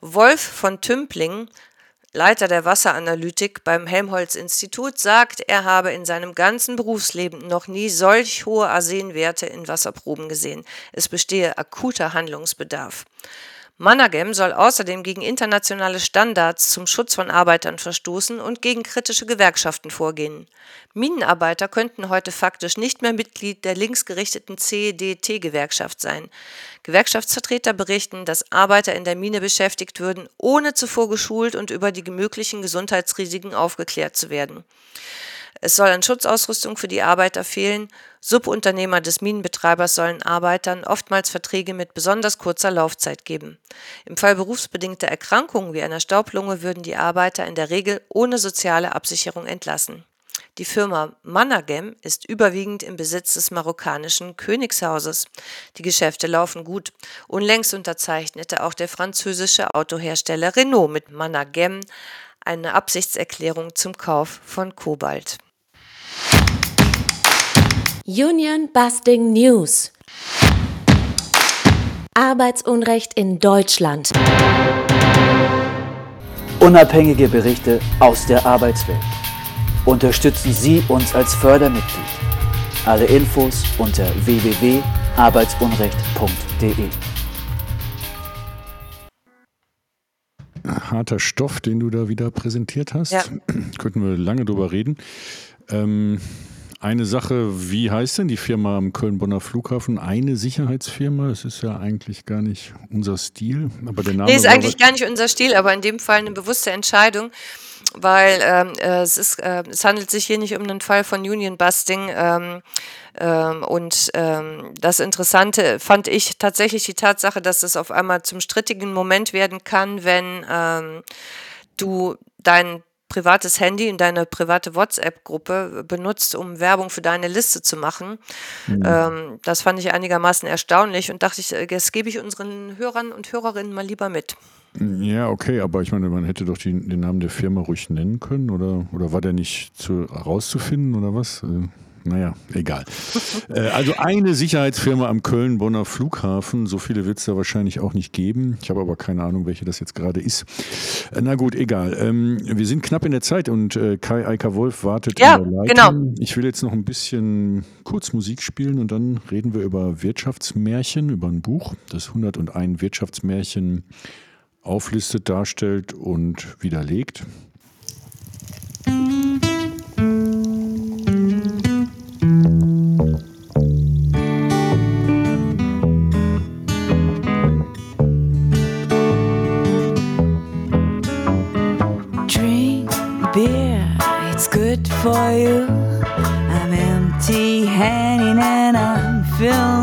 Wolf von Tümpling, Leiter der Wasseranalytik beim Helmholtz-Institut, sagt, er habe in seinem ganzen Berufsleben noch nie solch hohe Arsenwerte in Wasserproben gesehen. Es bestehe akuter Handlungsbedarf. Mannergem soll außerdem gegen internationale Standards zum Schutz von Arbeitern verstoßen und gegen kritische Gewerkschaften vorgehen. Minenarbeiter könnten heute faktisch nicht mehr Mitglied der linksgerichteten CEDT-Gewerkschaft sein. Gewerkschaftsvertreter berichten, dass Arbeiter in der Mine beschäftigt würden, ohne zuvor geschult und über die möglichen Gesundheitsrisiken aufgeklärt zu werden. Es soll an Schutzausrüstung für die Arbeiter fehlen. Subunternehmer des Minenbetreibers sollen Arbeitern oftmals Verträge mit besonders kurzer Laufzeit geben. Im Fall berufsbedingter Erkrankungen wie einer Staublunge würden die Arbeiter in der Regel ohne soziale Absicherung entlassen. Die Firma Mannergem ist überwiegend im Besitz des marokkanischen Königshauses. Die Geschäfte laufen gut. Unlängst unterzeichnete auch der französische Autohersteller Renault mit Mannergem eine Absichtserklärung zum Kauf von Kobalt. Union Busting News. Arbeitsunrecht in Deutschland. Unabhängige Berichte aus der Arbeitswelt. Unterstützen Sie uns als Fördermitglied. Alle Infos unter www.arbeitsunrecht.de. Harter Stoff, den du da wieder präsentiert hast. Ja. <clears throat> Könnten wir lange drüber reden. Ähm, eine Sache, wie heißt denn die Firma am Köln-Bonner Flughafen? Eine Sicherheitsfirma? Das ist ja eigentlich gar nicht unser Stil. Aber der Name Nee, ist eigentlich gar nicht unser Stil, aber in dem Fall eine bewusste Entscheidung, weil ähm, äh, es, ist, äh, es handelt sich hier nicht um einen Fall von Union Busting. Ähm, ähm, und ähm, das Interessante fand ich tatsächlich die Tatsache, dass es auf einmal zum strittigen Moment werden kann, wenn ähm, du dein privates Handy in deine private WhatsApp-Gruppe benutzt, um Werbung für deine Liste zu machen. Ähm, das fand ich einigermaßen erstaunlich und dachte ich, äh, das gebe ich unseren Hörern und Hörerinnen mal lieber mit. Ja, okay, aber ich meine, man hätte doch die, den Namen der Firma ruhig nennen können oder, oder war der nicht zu, rauszufinden oder was? Äh, naja, egal. äh, also eine Sicherheitsfirma am Köln-Bonner Flughafen, so viele wird es da wahrscheinlich auch nicht geben. Ich habe aber keine Ahnung, welche das jetzt gerade ist. Äh, na gut, egal. Ähm, wir sind knapp in der Zeit und äh, Kai Eika Wolf wartet Ja, genau. Ich will jetzt noch ein bisschen kurz Musik spielen und dann reden wir über Wirtschaftsmärchen, über ein Buch, das 101 Wirtschaftsmärchen auflistet, darstellt und widerlegt. Drink for you. I'm empty handed and I'm feeling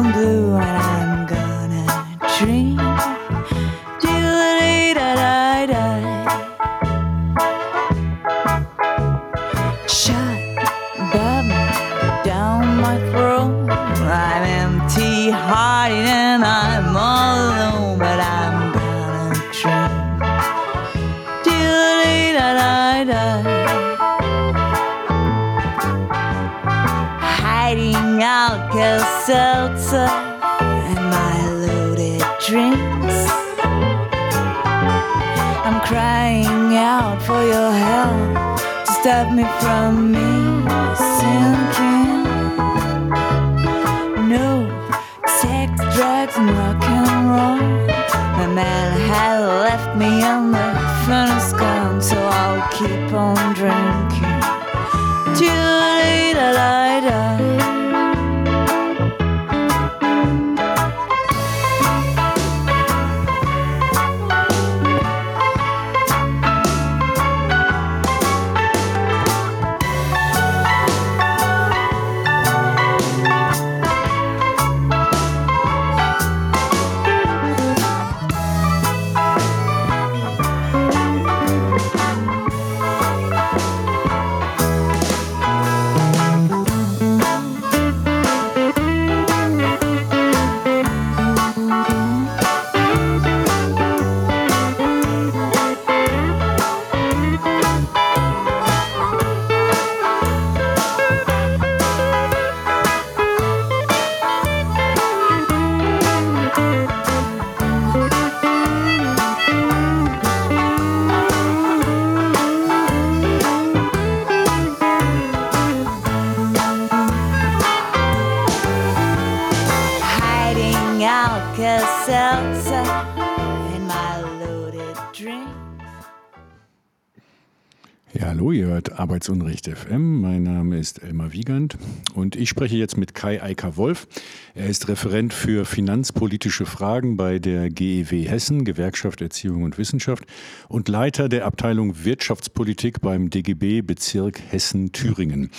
Arbeitsunrecht FM. Mein Name ist Elmar Wiegand und ich spreche jetzt mit Kai Eiker Wolf. Er ist Referent für finanzpolitische Fragen bei der GEW Hessen, Gewerkschaft Erziehung und Wissenschaft, und Leiter der Abteilung Wirtschaftspolitik beim DGB Bezirk Hessen-Thüringen.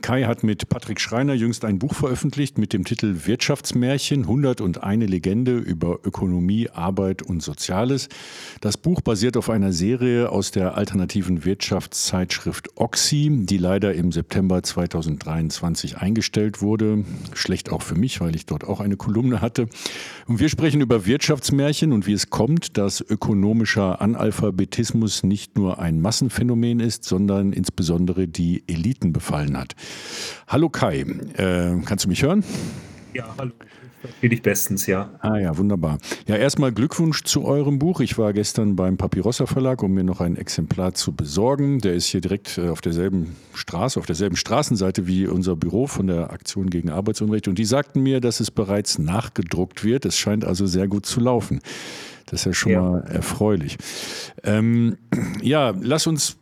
Kai hat mit Patrick Schreiner jüngst ein Buch veröffentlicht mit dem Titel Wirtschaftsmärchen 101 Legende über Ökonomie, Arbeit und Soziales. Das Buch basiert auf einer Serie aus der alternativen Wirtschaftszeitschrift Oxy, die leider im September 2023 eingestellt wurde. Schlecht auch für mich, weil ich dort auch eine Kolumne hatte. Und wir sprechen über Wirtschaftsmärchen und wie es kommt, dass ökonomischer Analphabetismus nicht nur ein Massenphänomen ist, sondern insbesondere die Eliten befallen hat. Hallo Kai, äh, kannst du mich hören? Ja, hallo. Ich verstehe dich bestens, ja. Ah ja, wunderbar. Ja, erstmal Glückwunsch zu eurem Buch. Ich war gestern beim Papyrossa Verlag, um mir noch ein Exemplar zu besorgen. Der ist hier direkt äh, auf derselben Straße, auf derselben Straßenseite wie unser Büro von der Aktion gegen Arbeitsunrecht. Und die sagten mir, dass es bereits nachgedruckt wird. Es scheint also sehr gut zu laufen. Das ist ja schon Ja. mal erfreulich. Ähm, ja, lass uns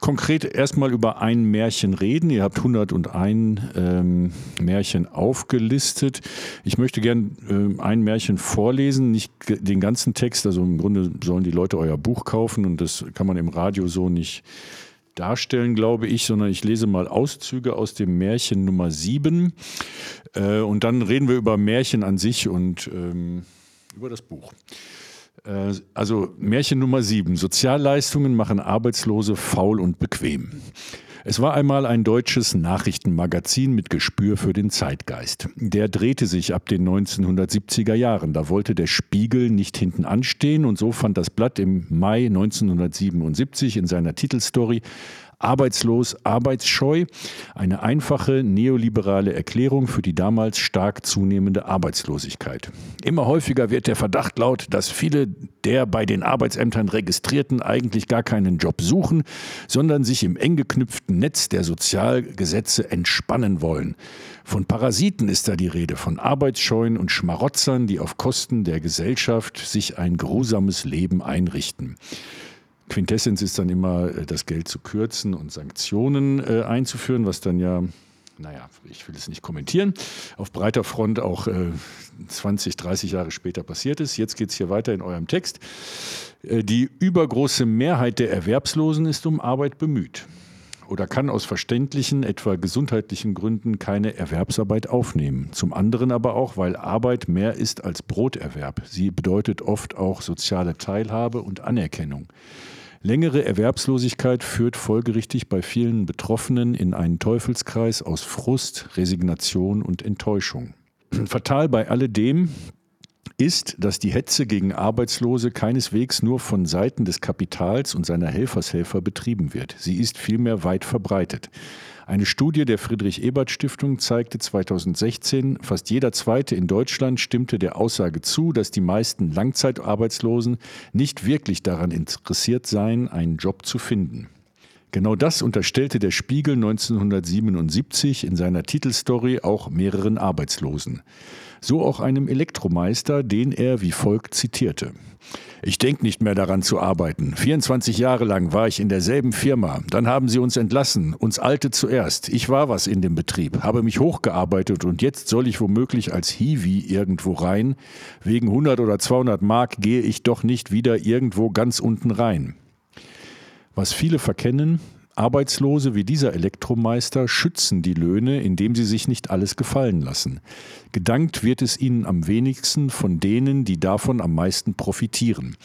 konkret erstmal über ein Märchen reden. Ihr habt 101 ähm, Märchen aufgelistet. Ich möchte gern ähm, ein Märchen vorlesen, nicht den ganzen Text. Also im Grunde sollen die Leute euer Buch kaufen und das kann man im Radio so nicht darstellen, glaube ich, sondern ich lese mal Auszüge aus dem Märchen Nummer 7 äh, und dann reden wir über Märchen an sich und ähm, über das Buch. Äh, Also Märchen Nummer 7. Sozialleistungen machen Arbeitslose faul und bequem. Es war einmal ein deutsches Nachrichtenmagazin mit Gespür für den Zeitgeist. Der drehte sich ab den 1970er Jahren. Da wollte der Spiegel nicht hinten anstehen und so fand das Blatt im Mai 1977 in seiner Titelstory Arbeitslos, arbeitsscheu, eine einfache neoliberale Erklärung für die damals stark zunehmende Arbeitslosigkeit. Immer häufiger wird der Verdacht laut, dass viele der bei den Arbeitsämtern Registrierten eigentlich gar keinen Job suchen, sondern sich im eng geknüpften Netz der Sozialgesetze entspannen wollen. Von Parasiten ist da die Rede, von Arbeitsscheuen und Schmarotzern, die auf Kosten der Gesellschaft sich ein grusames Leben einrichten. Quintessenz ist dann immer, äh, das Geld zu kürzen und Sanktionen äh, einzuführen, was dann ja, naja, ich will es nicht kommentieren, auf breiter Front auch äh, 20, 30 Jahre später passiert ist. Jetzt geht es hier weiter in eurem Text. Äh, die übergroße Mehrheit der Erwerbslosen ist um Arbeit bemüht oder kann aus verständlichen, etwa gesundheitlichen Gründen keine Erwerbsarbeit aufnehmen. Zum anderen aber auch, weil Arbeit mehr ist als Broterwerb. Sie bedeutet oft auch soziale Teilhabe und Anerkennung. Längere Erwerbslosigkeit führt folgerichtig bei vielen Betroffenen in einen Teufelskreis aus Frust, Resignation und Enttäuschung. <clears throat> Fatal bei alledem ist, dass die Hetze gegen Arbeitslose keineswegs nur von Seiten des Kapitals und seiner Helfershelfer betrieben wird. Sie ist vielmehr weit verbreitet. Eine Studie der Friedrich-Ebert-Stiftung zeigte 2016, fast jeder Zweite in Deutschland stimmte der Aussage zu, dass die meisten Langzeitarbeitslosen nicht wirklich daran interessiert seien, einen Job zu finden. Genau das unterstellte der Spiegel 1977 in seiner Titelstory auch mehreren Arbeitslosen. So auch einem Elektromeister, den er wie folgt zitierte. Ich denke nicht mehr daran zu arbeiten. 24 Jahre lang war ich in derselben Firma. Dann haben sie uns entlassen, uns Alte zuerst. Ich war was in dem Betrieb, habe mich hochgearbeitet und jetzt soll ich womöglich als Hiwi irgendwo rein. Wegen 100 oder 200 Mark gehe ich doch nicht wieder irgendwo ganz unten rein. Was viele verkennen, Arbeitslose wie dieser Elektromeister schützen die Löhne, indem sie sich nicht alles gefallen lassen. Gedankt wird es ihnen am wenigsten von denen, die davon am meisten profitieren.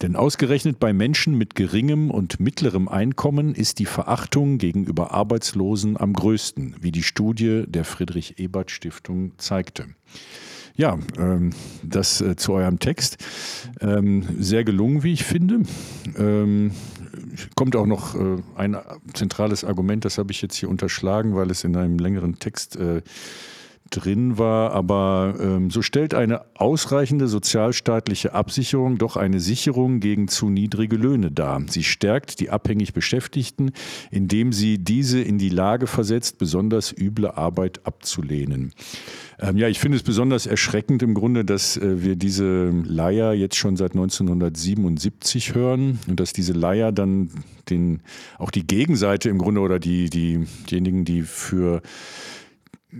Denn ausgerechnet bei Menschen mit geringem und mittlerem Einkommen ist die Verachtung gegenüber Arbeitslosen am größten, wie die Studie der Friedrich-Ebert-Stiftung zeigte. Ja, ähm, das äh, zu eurem Text. Ähm, sehr gelungen, wie ich finde. Kommt auch noch äh, ein zentrales Argument, das habe ich jetzt hier unterschlagen, weil es in einem längeren Text äh, drin war, aber ähm, so stellt eine ausreichende sozialstaatliche Absicherung doch eine Sicherung gegen zu niedrige Löhne dar. Sie stärkt die abhängig Beschäftigten, indem sie diese in die Lage versetzt, besonders üble Arbeit abzulehnen. Ähm, ja, ich finde es besonders erschreckend im Grunde, dass äh, wir diese Leier jetzt schon seit 1977 hören und dass diese Leier dann den, auch die Gegenseite im Grunde oder die, die, diejenigen, die für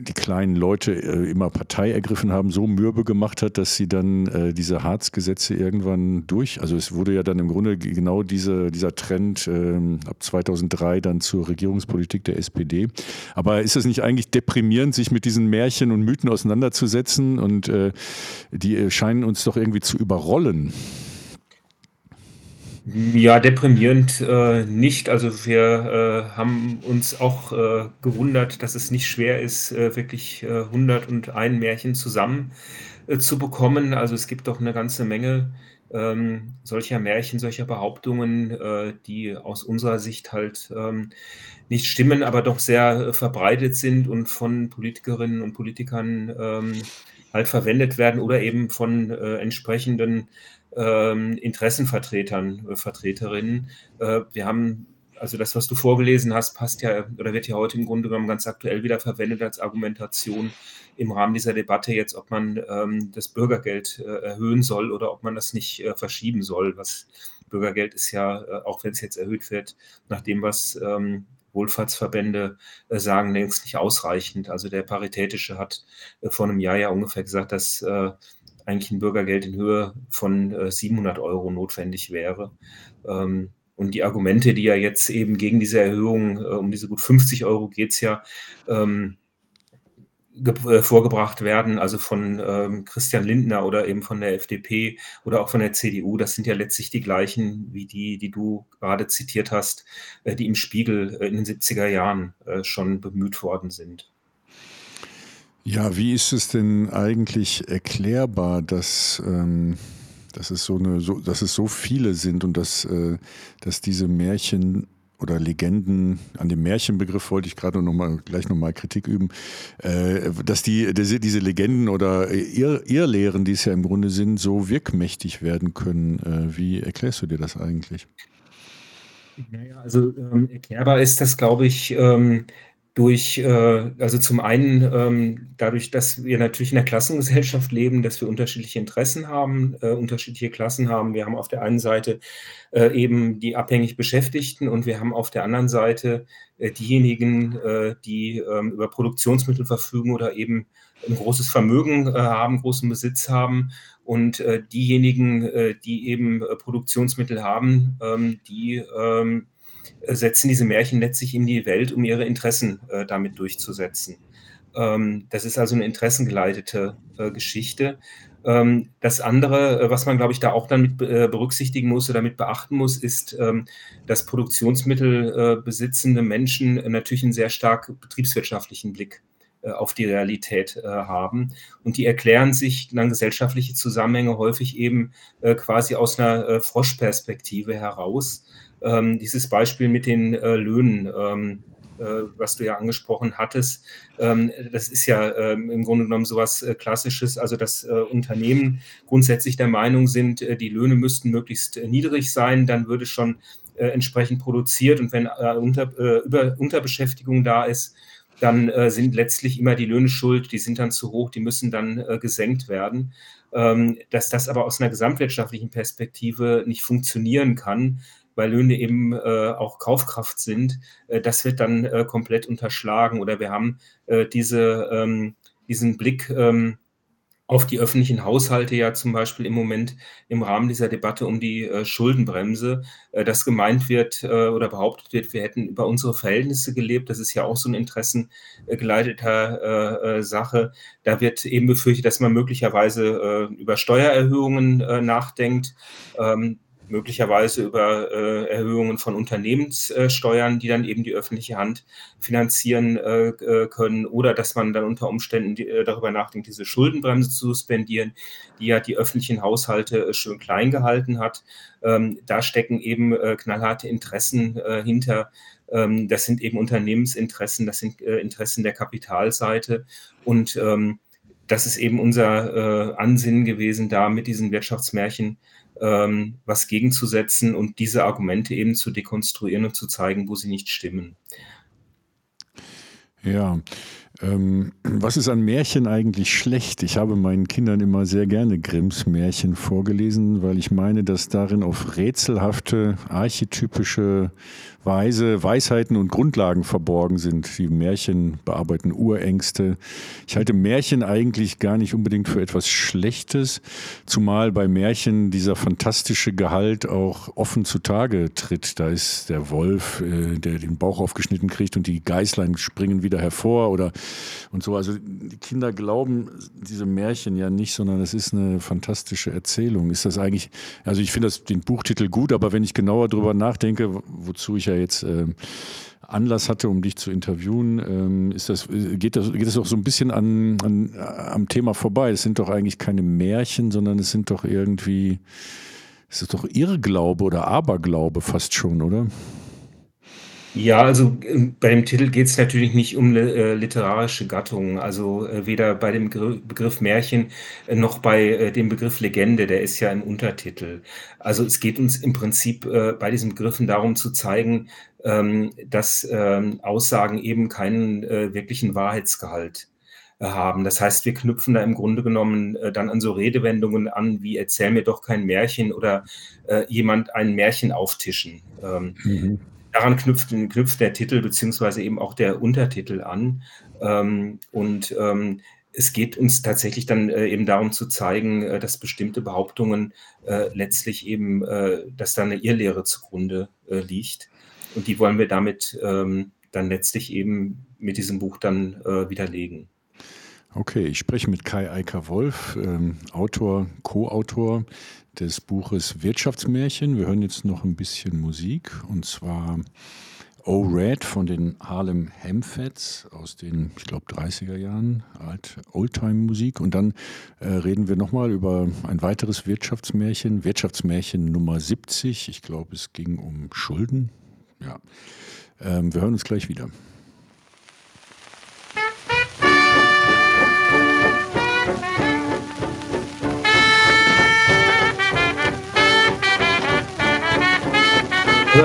die kleinen Leute äh, immer Partei ergriffen haben, so mürbe gemacht hat, dass sie dann äh, diese Harzgesetze irgendwann durch, also es wurde ja dann im Grunde genau diese, dieser Trend äh, ab 2003 dann zur Regierungspolitik der SPD. Aber ist es nicht eigentlich deprimierend, sich mit diesen Märchen und Mythen auseinanderzusetzen und äh, die scheinen uns doch irgendwie zu überrollen? Ja, deprimierend äh, nicht. Also wir äh, haben uns auch äh, gewundert, dass es nicht schwer ist, äh, wirklich äh, 101 Märchen zusammen äh, zu bekommen. Also es gibt doch eine ganze Menge ähm, solcher Märchen, solcher Behauptungen, äh, die aus unserer Sicht halt ähm, nicht stimmen, aber doch sehr äh, verbreitet sind und von Politikerinnen und Politikern ähm, halt verwendet werden oder eben von äh, entsprechenden Interessenvertretern, äh, Vertreterinnen. Äh, wir haben also das, was du vorgelesen hast, passt ja oder wird ja heute im Grunde genommen ganz aktuell wieder verwendet als Argumentation im Rahmen dieser Debatte jetzt, ob man ähm, das Bürgergeld äh, erhöhen soll oder ob man das nicht verschieben soll. Was Bürgergeld ist ja, auch wenn es jetzt erhöht wird, nach dem, was ähm, Wohlfahrtsverbände sagen, längst nicht ausreichend. Also der Paritätische hat vor einem Jahr ja ungefähr gesagt, dass eigentlich ein Bürgergeld in Höhe von äh, 700 Euro notwendig wäre. Ähm, und die Argumente, die ja jetzt eben gegen diese Erhöhung, äh, um diese gut 50 Euro geht es ja, ähm, äh, vorgebracht werden, also von ähm, Christian Lindner oder eben von der FDP oder auch von der CDU, das sind ja letztlich die gleichen wie die, die du gerade zitiert hast, äh, die im Spiegel äh, in den 70er Jahren äh, schon bemüht worden sind. Ja, wie ist es denn eigentlich erklärbar, dass, ähm, dass, es, so eine, so, dass es so viele sind und dass, äh, dass diese Märchen oder Legenden, an dem Märchenbegriff wollte ich gerade noch mal, gleich nochmal Kritik üben, äh, dass die, diese, Legenden oder Irr Irrlehren, die es ja im Grunde sind, so wirkmächtig werden können. Äh, wie erklärst du dir das eigentlich? Naja, also ähm, erklärbar ist das, glaube ich, ähm, durch, äh, also zum einen ähm, dadurch, dass wir natürlich in der Klassengesellschaft leben, dass wir unterschiedliche Interessen haben, äh, unterschiedliche Klassen haben. Wir haben auf der einen Seite äh, eben die abhängig Beschäftigten und wir haben auf der anderen Seite äh, diejenigen, äh, die ähm, über Produktionsmittel verfügen oder eben ein großes Vermögen äh, haben, großen Besitz haben. Und diejenigen, die eben Produktionsmittel haben, ähm, die ähm, setzen diese Märchen letztlich in die Welt, um ihre Interessen äh, damit durchzusetzen. Ähm, das ist also eine interessengeleitete äh, Geschichte. Ähm, das andere, äh, was man, glaube ich, da auch dann mit äh, berücksichtigen muss oder damit beachten muss, ist, ähm, dass Produktionsmittel äh, besitzende Menschen natürlich einen sehr stark betriebswirtschaftlichen Blick äh, auf die Realität haben. Und die erklären sich dann gesellschaftliche Zusammenhänge häufig eben quasi aus einer Froschperspektive heraus ähm, dieses Beispiel mit den äh, Löhnen, ähm, äh, was du ja angesprochen hattest, ähm, das ist ja ähm, im Grunde genommen sowas äh, Klassisches, also dass äh, Unternehmen grundsätzlich der Meinung sind, äh, die Löhne müssten möglichst äh, niedrig sein, dann würde schon entsprechend produziert. Und wenn unter, über, Unterbeschäftigung da ist, dann sind letztlich immer die Löhne schuld, die sind dann zu hoch, die müssen dann gesenkt werden. Ähm, dass das aber aus einer gesamtwirtschaftlichen Perspektive nicht funktionieren kann, weil Löhne eben äh, auch Kaufkraft sind, äh, das wird dann äh, komplett unterschlagen. Oder wir haben äh, diese, ähm, diesen Blick ähm, auf die öffentlichen Haushalte ja zum Beispiel im Moment im Rahmen dieser Debatte um die äh, Schuldenbremse, äh, dass gemeint wird oder behauptet wird, wir hätten über unsere Verhältnisse gelebt. Das ist ja auch so eine interessengeleiteter Sache. Da wird eben befürchtet, dass man möglicherweise über Steuererhöhungen nachdenkt. Möglicherweise über äh, Erhöhungen von Unternehmenssteuern, die dann eben die öffentliche Hand finanzieren äh, äh, können, oder dass man dann unter Umständen die, äh, darüber nachdenkt, diese Schuldenbremse zu suspendieren, die ja die öffentlichen Haushalte äh, schön klein gehalten hat. Ähm, da stecken eben knallharte Interessen hinter. Ähm, das sind eben Unternehmensinteressen, das sind Interessen der Kapitalseite und ähm, das ist eben unser Ansinnen gewesen, da mit diesen Wirtschaftsmärchen ähm, was gegenzusetzen und diese Argumente eben zu dekonstruieren und zu zeigen, wo sie nicht stimmen. Ja, ähm, was ist an Märchen eigentlich schlecht? Ich habe meinen Kindern immer sehr gerne Grimms Märchen vorgelesen, weil ich meine, dass darin auf rätselhafte, archetypische Weise Weisheiten und Grundlagen verborgen sind. Die Märchen bearbeiten Urängste. Ich halte Märchen eigentlich gar nicht unbedingt für etwas Schlechtes, zumal bei Märchen dieser fantastische Gehalt auch offen zutage tritt. Da ist der Wolf, äh, der den Bauch aufgeschnitten kriegt und die Geißlein springen wieder hervor oder und so. Also die Kinder glauben diese Märchen ja nicht, sondern es ist eine fantastische Erzählung. Ist das eigentlich, also ich finde den Buchtitel gut, aber wenn ich genauer drüber nachdenke, wozu ich ja jetzt äh, Anlass hatte, um dich zu interviewen, ähm, ist das, geht, das, geht das auch so ein bisschen an, an, am Thema vorbei. Es sind doch eigentlich keine Märchen, sondern es sind doch irgendwie, es ist doch Irrglaube oder Aberglaube fast schon, oder? Ja, also äh, bei dem Titel geht es natürlich nicht um äh, literarische Gattungen, also äh, weder bei dem Begriff Märchen äh, noch bei äh, dem Begriff Legende, der ist ja im Untertitel. Also es geht uns im Prinzip äh, bei diesen Begriffen darum zu zeigen, ähm, dass ähm, Aussagen eben keinen wirklichen Wahrheitsgehalt haben. Das heißt, wir knüpfen da im Grunde genommen dann an so Redewendungen an, wie erzähl mir doch kein Märchen oder jemand ein Märchen auftischen. Ähm, mhm daran knüpft, knüpft der Titel beziehungsweise eben auch der Untertitel an. Ähm, und ähm, es geht uns tatsächlich dann äh, eben darum zu zeigen, äh, dass bestimmte Behauptungen äh, letztlich eben, äh, dass da eine Irrlehre zugrunde äh, liegt. Und die wollen wir damit ähm, dann letztlich eben mit diesem Buch dann äh, widerlegen. Okay, ich spreche mit Kai Eiker Wolf, ähm, Autor, Co-Autor des Buches Wirtschaftsmärchen. Wir hören jetzt noch ein bisschen Musik und zwar O Red von den Harlem Hemfets aus den, ich glaube, 30er Jahren, alt Oldtime-Musik. Und dann äh, reden wir nochmal über ein weiteres Wirtschaftsmärchen, Wirtschaftsmärchen Nummer 70. Ich glaube, es ging um Schulden. Ja. Ähm, wir hören uns gleich wieder. Oh,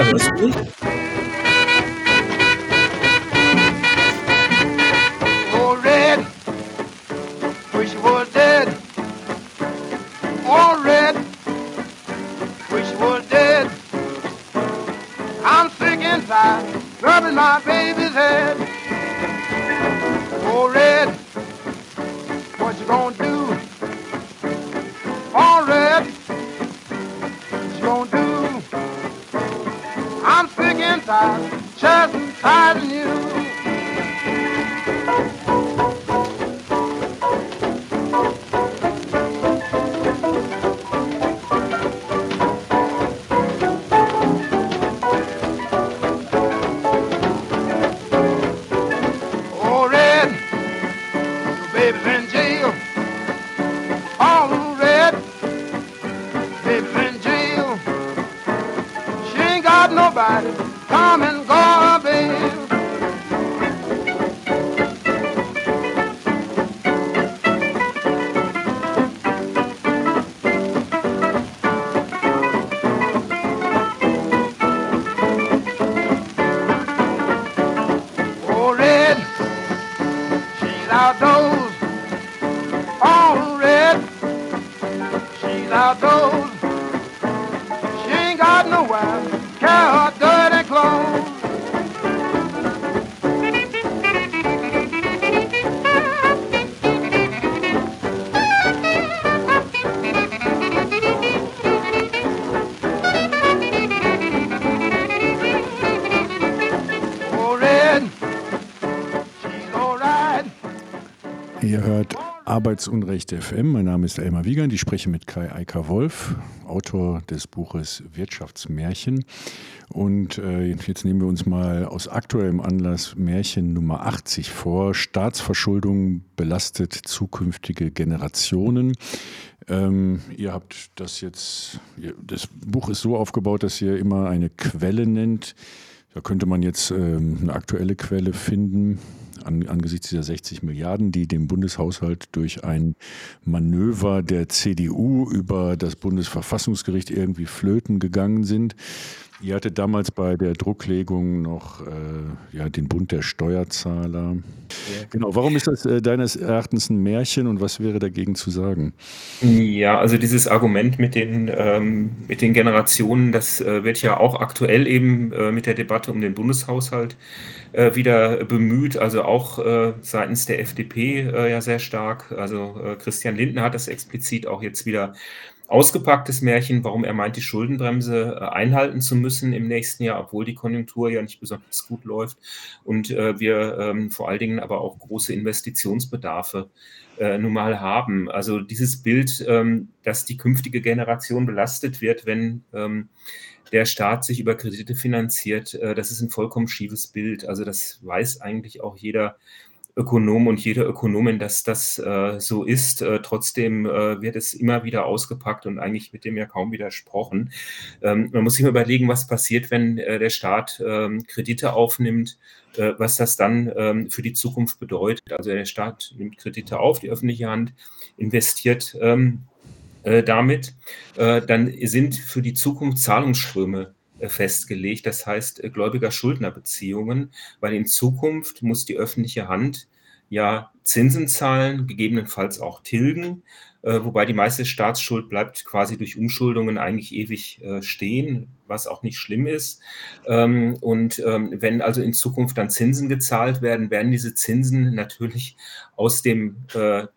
red, wish you were dead. Oh, red, wish you were dead. I'm sick tired, rubbing my baby's head. Oh, red, what you gonna do? Oh, red, side, just as you. Arbeitsunrecht FM. Mein Name ist Elmar Wiegand. Ich spreche mit Kai Eiker Wolf, Autor des Buches Wirtschaftsmärchen. Und äh, jetzt nehmen wir uns mal aus aktuellem Anlass Märchen Nummer 80 vor. Staatsverschuldung belastet zukünftige Generationen. Ähm, ihr habt das jetzt, das Buch ist so aufgebaut, dass ihr immer eine Quelle nennt. Da könnte man jetzt ähm, eine aktuelle Quelle finden an, angesichts dieser 60 Milliarden, die dem Bundeshaushalt durch ein Manöver der CDU über das Bundesverfassungsgericht irgendwie flöten gegangen sind. Ihr hattet damals bei der Drucklegung noch äh, ja, den Bund der Steuerzahler. Ja. Genau, warum ist das äh, deines Erachtens ein Märchen und was wäre dagegen zu sagen? Ja, also dieses Argument mit den, ähm, mit den Generationen, das äh, wird ja auch aktuell eben äh, mit der Debatte um den Bundeshaushalt äh, wieder bemüht, also auch äh, seitens der FDP ja sehr stark. Also Christian Lindner hat das explizit auch jetzt wieder ausgepacktes Märchen, warum er meint, die Schuldenbremse äh, einhalten zu müssen im nächsten Jahr, obwohl die Konjunktur ja nicht besonders gut läuft und äh, wir ähm, vor allen Dingen aber auch große Investitionsbedarfe äh, nun mal haben. Also dieses Bild, ähm, dass die künftige Generation belastet wird, wenn ähm, der Staat sich über Kredite finanziert, äh, das ist ein vollkommen schiefes Bild. Also das weiß eigentlich auch jeder Ökonom und jede Ökonomin, dass das äh, so ist. Äh, trotzdem äh, wird es immer wieder ausgepackt und eigentlich mit dem ja kaum widersprochen. Ähm, man muss sich mal überlegen, was passiert, wenn äh, der Staat ähm, Kredite aufnimmt, äh, was das dann ähm, für die Zukunft bedeutet. Also der Staat nimmt Kredite auf, die öffentliche Hand investiert ähm, äh, damit. dann sind für die Zukunft Zahlungsströme festgelegt. Das heißt, äh, Gläubiger-Schuldner-Beziehungen, weil in Zukunft muss die öffentliche Hand ja Zinsen zahlen, gegebenenfalls auch tilgen, äh, wobei die meiste Staatsschuld bleibt quasi durch Umschuldungen eigentlich ewig stehen, was auch nicht schlimm ist. Ähm, und ähm, wenn also in Zukunft dann Zinsen gezahlt werden, werden diese Zinsen natürlich aus dem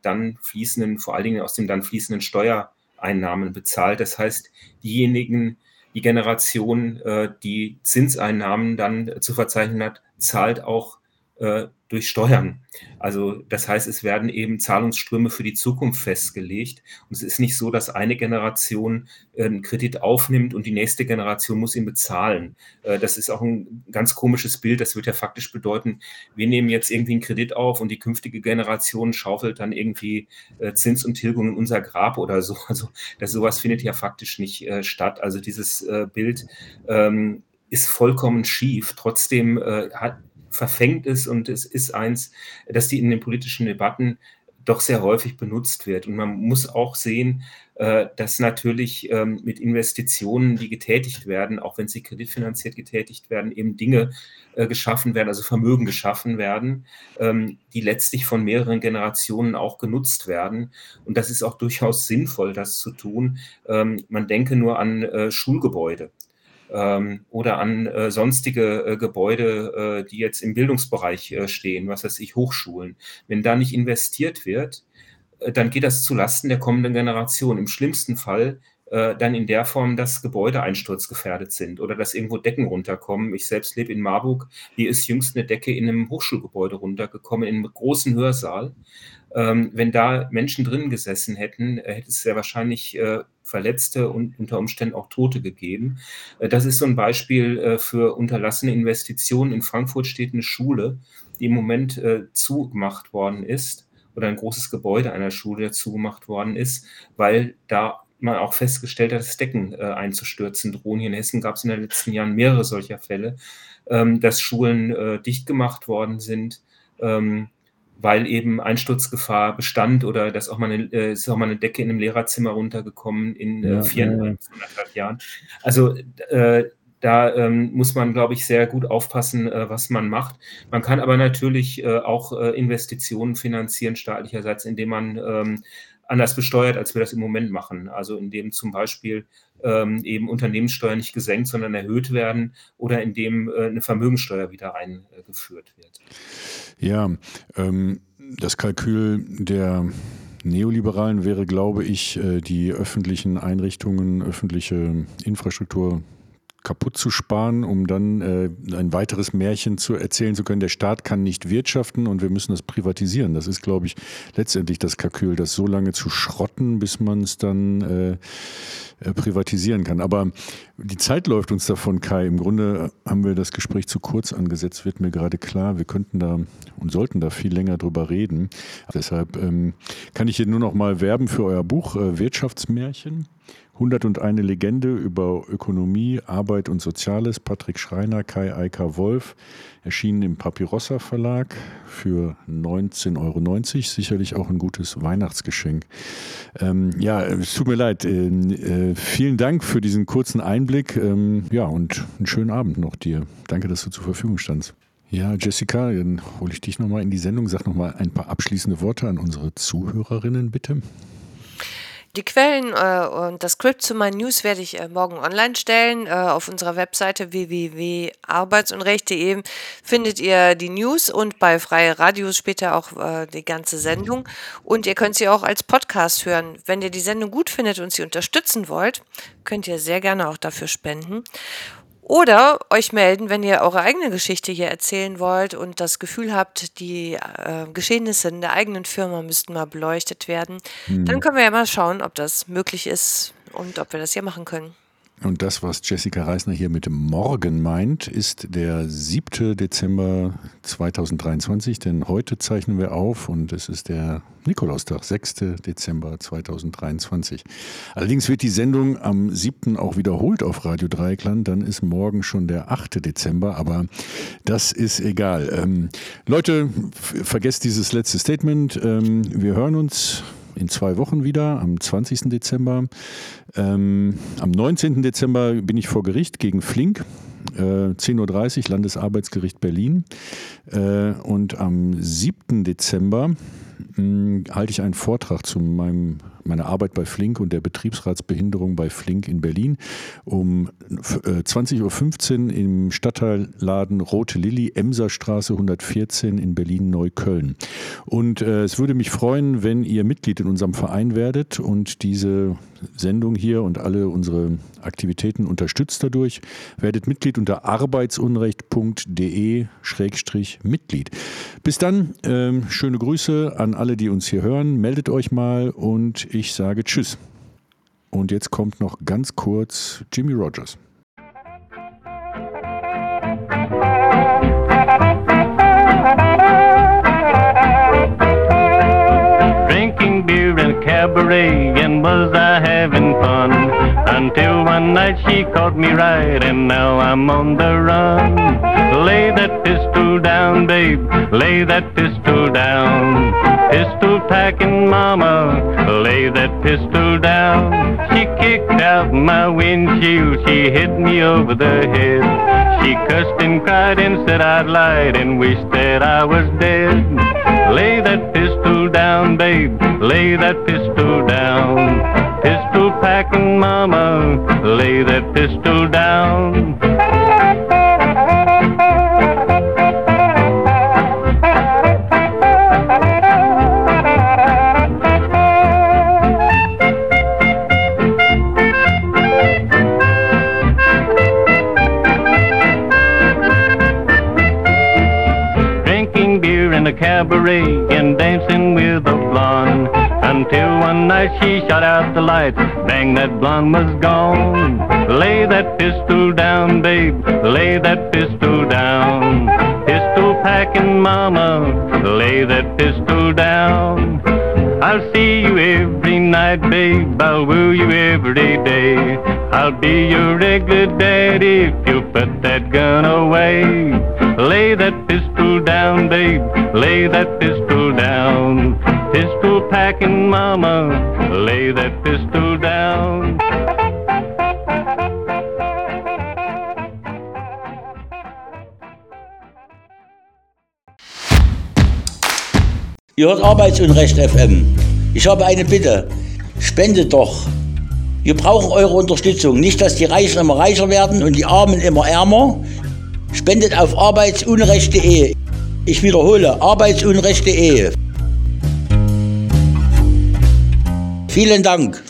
dann fließenden, vor allen Dingen aus dem dann fließenden Steuereinnahmen bezahlt. Das heißt, diejenigen, die Generation, äh, die Zinseinnahmen dann zu verzeichnen hat, zahlt auch äh, durch Steuern. Also das heißt, es werden eben Zahlungsströme für die Zukunft festgelegt. Und es ist nicht so, dass eine Generation äh, einen Kredit aufnimmt und die nächste Generation muss ihn bezahlen. Äh, das ist auch ein ganz komisches Bild. Das wird ja faktisch bedeuten, wir nehmen jetzt irgendwie einen Kredit auf und die künftige Generation schaufelt dann irgendwie äh, Zins und Tilgung in unser Grab oder so. <laughs> Also das, sowas findet ja faktisch nicht statt. Also dieses Bild ähm, ist vollkommen schief. Trotzdem hat, verfängt ist und es ist eins, dass die in den politischen Debatten doch sehr häufig benutzt wird. Und man muss auch sehen, äh, dass natürlich ähm, mit Investitionen, die getätigt werden, auch wenn sie kreditfinanziert getätigt werden, eben Dinge äh, geschaffen werden, also Vermögen geschaffen werden, ähm, die letztlich von mehreren Generationen auch genutzt werden. Und das ist auch durchaus sinnvoll, das zu tun. Ähm, man denke nur an äh, Schulgebäude ähm, oder an äh, sonstige äh, Gebäude, äh, die jetzt im Bildungsbereich äh, stehen, was weiß ich, Hochschulen. Wenn da nicht investiert wird, äh, dann geht das zulasten der kommenden Generation. Im schlimmsten Fall äh, dann in der Form, dass Gebäude einsturzgefährdet sind oder dass irgendwo Decken runterkommen. Ich selbst lebe in Marburg. Hier ist jüngst eine Decke in einem Hochschulgebäude runtergekommen, in einem großen Hörsaal. Ähm, wenn da Menschen drin gesessen hätten, äh, hätte es sehr wahrscheinlich äh, Verletzte und unter Umständen auch Tote gegeben. Äh, das ist so ein Beispiel äh, für unterlassene Investitionen. In Frankfurt steht eine Schule, die im Moment äh, zugemacht worden ist oder ein großes Gebäude einer Schule, der zugemacht worden ist, weil da man auch festgestellt hat, dass Decken äh, einzustürzen drohen. Hier in Hessen gab es in den letzten Jahren mehrere solcher Fälle, ähm, dass Schulen dicht gemacht worden sind. Ähm, weil eben Einsturzgefahr bestand oder dass auch mal eine, äh, ist auch mal eine Decke in einem Lehrerzimmer runtergekommen in äh, viereinhalb ja, Jahren. Also äh, da ähm, muss man, glaube ich, sehr gut aufpassen, äh, was man macht. Man kann aber natürlich äh, auch äh, Investitionen finanzieren staatlicherseits, indem man ähm, anders besteuert, als wir das im Moment machen. Also indem zum Beispiel ähm, eben Unternehmenssteuern nicht gesenkt, sondern erhöht werden oder indem äh, eine Vermögensteuer wieder eingeführt wird. Ja, ähm, das Kalkül der Neoliberalen wäre, glaube ich, äh, die öffentlichen Einrichtungen, öffentliche Infrastruktur kaputt zu sparen, um dann äh, ein weiteres Märchen zu erzählen zu können. Der Staat kann nicht wirtschaften und wir müssen das privatisieren. Das ist, glaube ich, letztendlich das Kalkül, das so lange zu schrotten, bis man es dann äh, privatisieren kann. Aber die Zeit läuft uns davon, Kai. Im Grunde haben wir das Gespräch zu kurz angesetzt, wird mir gerade klar. Wir könnten da und sollten da viel länger drüber reden. Deshalb ähm, kann ich hier nur noch mal werben für euer Buch äh, Wirtschaftsmärchen. 101 Legende über Ökonomie, Arbeit und Soziales, Patrick Schreiner, Kai Eika Wolf, erschienen im Papirossa Verlag für 19,90 Euro. Sicherlich auch ein gutes Weihnachtsgeschenk. Ähm, ja, es tut mir leid. Äh, äh, vielen Dank für diesen kurzen Einblick. Ähm, ja, und einen schönen Abend noch dir. Danke, dass du zur Verfügung standst. Ja, Jessica, dann hole ich dich nochmal in die Sendung. Sag nochmal ein paar abschließende Worte an unsere Zuhörerinnen, bitte. Die Quellen äh, und das Skript zu meinen News werde ich äh, morgen online stellen. Äh, auf unserer Webseite www.arbeitsunrecht.de findet ihr die News und bei Freie Radios später auch äh, die ganze Sendung. Und ihr könnt sie auch als Podcast hören. Wenn ihr die Sendung gut findet und sie unterstützen wollt, könnt ihr sehr gerne auch dafür spenden. Oder euch melden, wenn ihr eure eigene Geschichte hier erzählen wollt und das Gefühl habt, die äh, Geschehnisse in der eigenen Firma müssten mal beleuchtet werden. Mhm. Dann können wir ja mal schauen, ob das möglich ist und ob wir das hier machen können. Und das, was Jessica Reisner hier mit Morgen meint, ist der 7. Dezember 2023, denn heute zeichnen wir auf und es ist der Nikolaustag, 6. Dezember 2023. Allerdings wird die Sendung am 7. auch wiederholt auf Radio Dreieckland, dann ist morgen schon der 8. Dezember, aber das ist egal. Ähm, Leute, vergesst dieses letzte Statement. Ähm, wir hören uns in zwei Wochen wieder, am 20. Dezember. Ähm, am 19. Dezember bin ich vor Gericht gegen Flink. Äh, 10.30 Uhr, Landesarbeitsgericht Berlin. Äh, und am 7. Dezember hm, halte ich einen Vortrag zu meinem meine Arbeit bei Flink und der Betriebsratsbehinderung bei Flink in Berlin um 20.15 Uhr im Stadtteilladen Rote Lilly, Emserstraße 114 in Berlin-Neukölln. Und äh, es würde mich freuen, wenn ihr Mitglied in unserem Verein werdet und diese Sendung hier und alle unsere Aktivitäten unterstützt dadurch. Werdet Mitglied unter arbeitsunrecht.de-mitglied. Bis dann, ähm, schöne Grüße an alle, die uns hier hören. Meldet euch mal und ich sage Tschüss. Und jetzt kommt noch ganz kurz Jimmy Rogers. Cabaret, and was I having fun? Until one night she caught me right, and now I'm on the run. Lay that pistol down, babe, lay that pistol down. Pistol packing mama, lay that pistol down. She kicked out my windshield, she hit me over the head. She cussed and cried and said I'd lied and wished that I was dead. Lay that pistol down, babe, lay that pistol down. Pistol packing mama, lay that pistol down. Cabaret one night she shot out the light, bang, that blonde was gone. Lay that pistol down, babe, lay that pistol down. Pistol packing mama, lay that pistol down. I'll see you every night, babe. I'll woo you every day. I'll be your regular daddy if you put that gun away. Lay that pistol down, babe. Lay that pistol. Pistol packing mama. Lay that pistol down. Ihr hört Arbeitsunrecht FM. Ich habe eine Bitte. Spendet doch. Wir brauchen eure Unterstützung. Nicht, dass die Reichen immer reicher werden und die Armen immer ärmer. Spendet auf arbeitsunrecht.de. Ich wiederhole, arbeitsunrecht.de. Vielen Dank.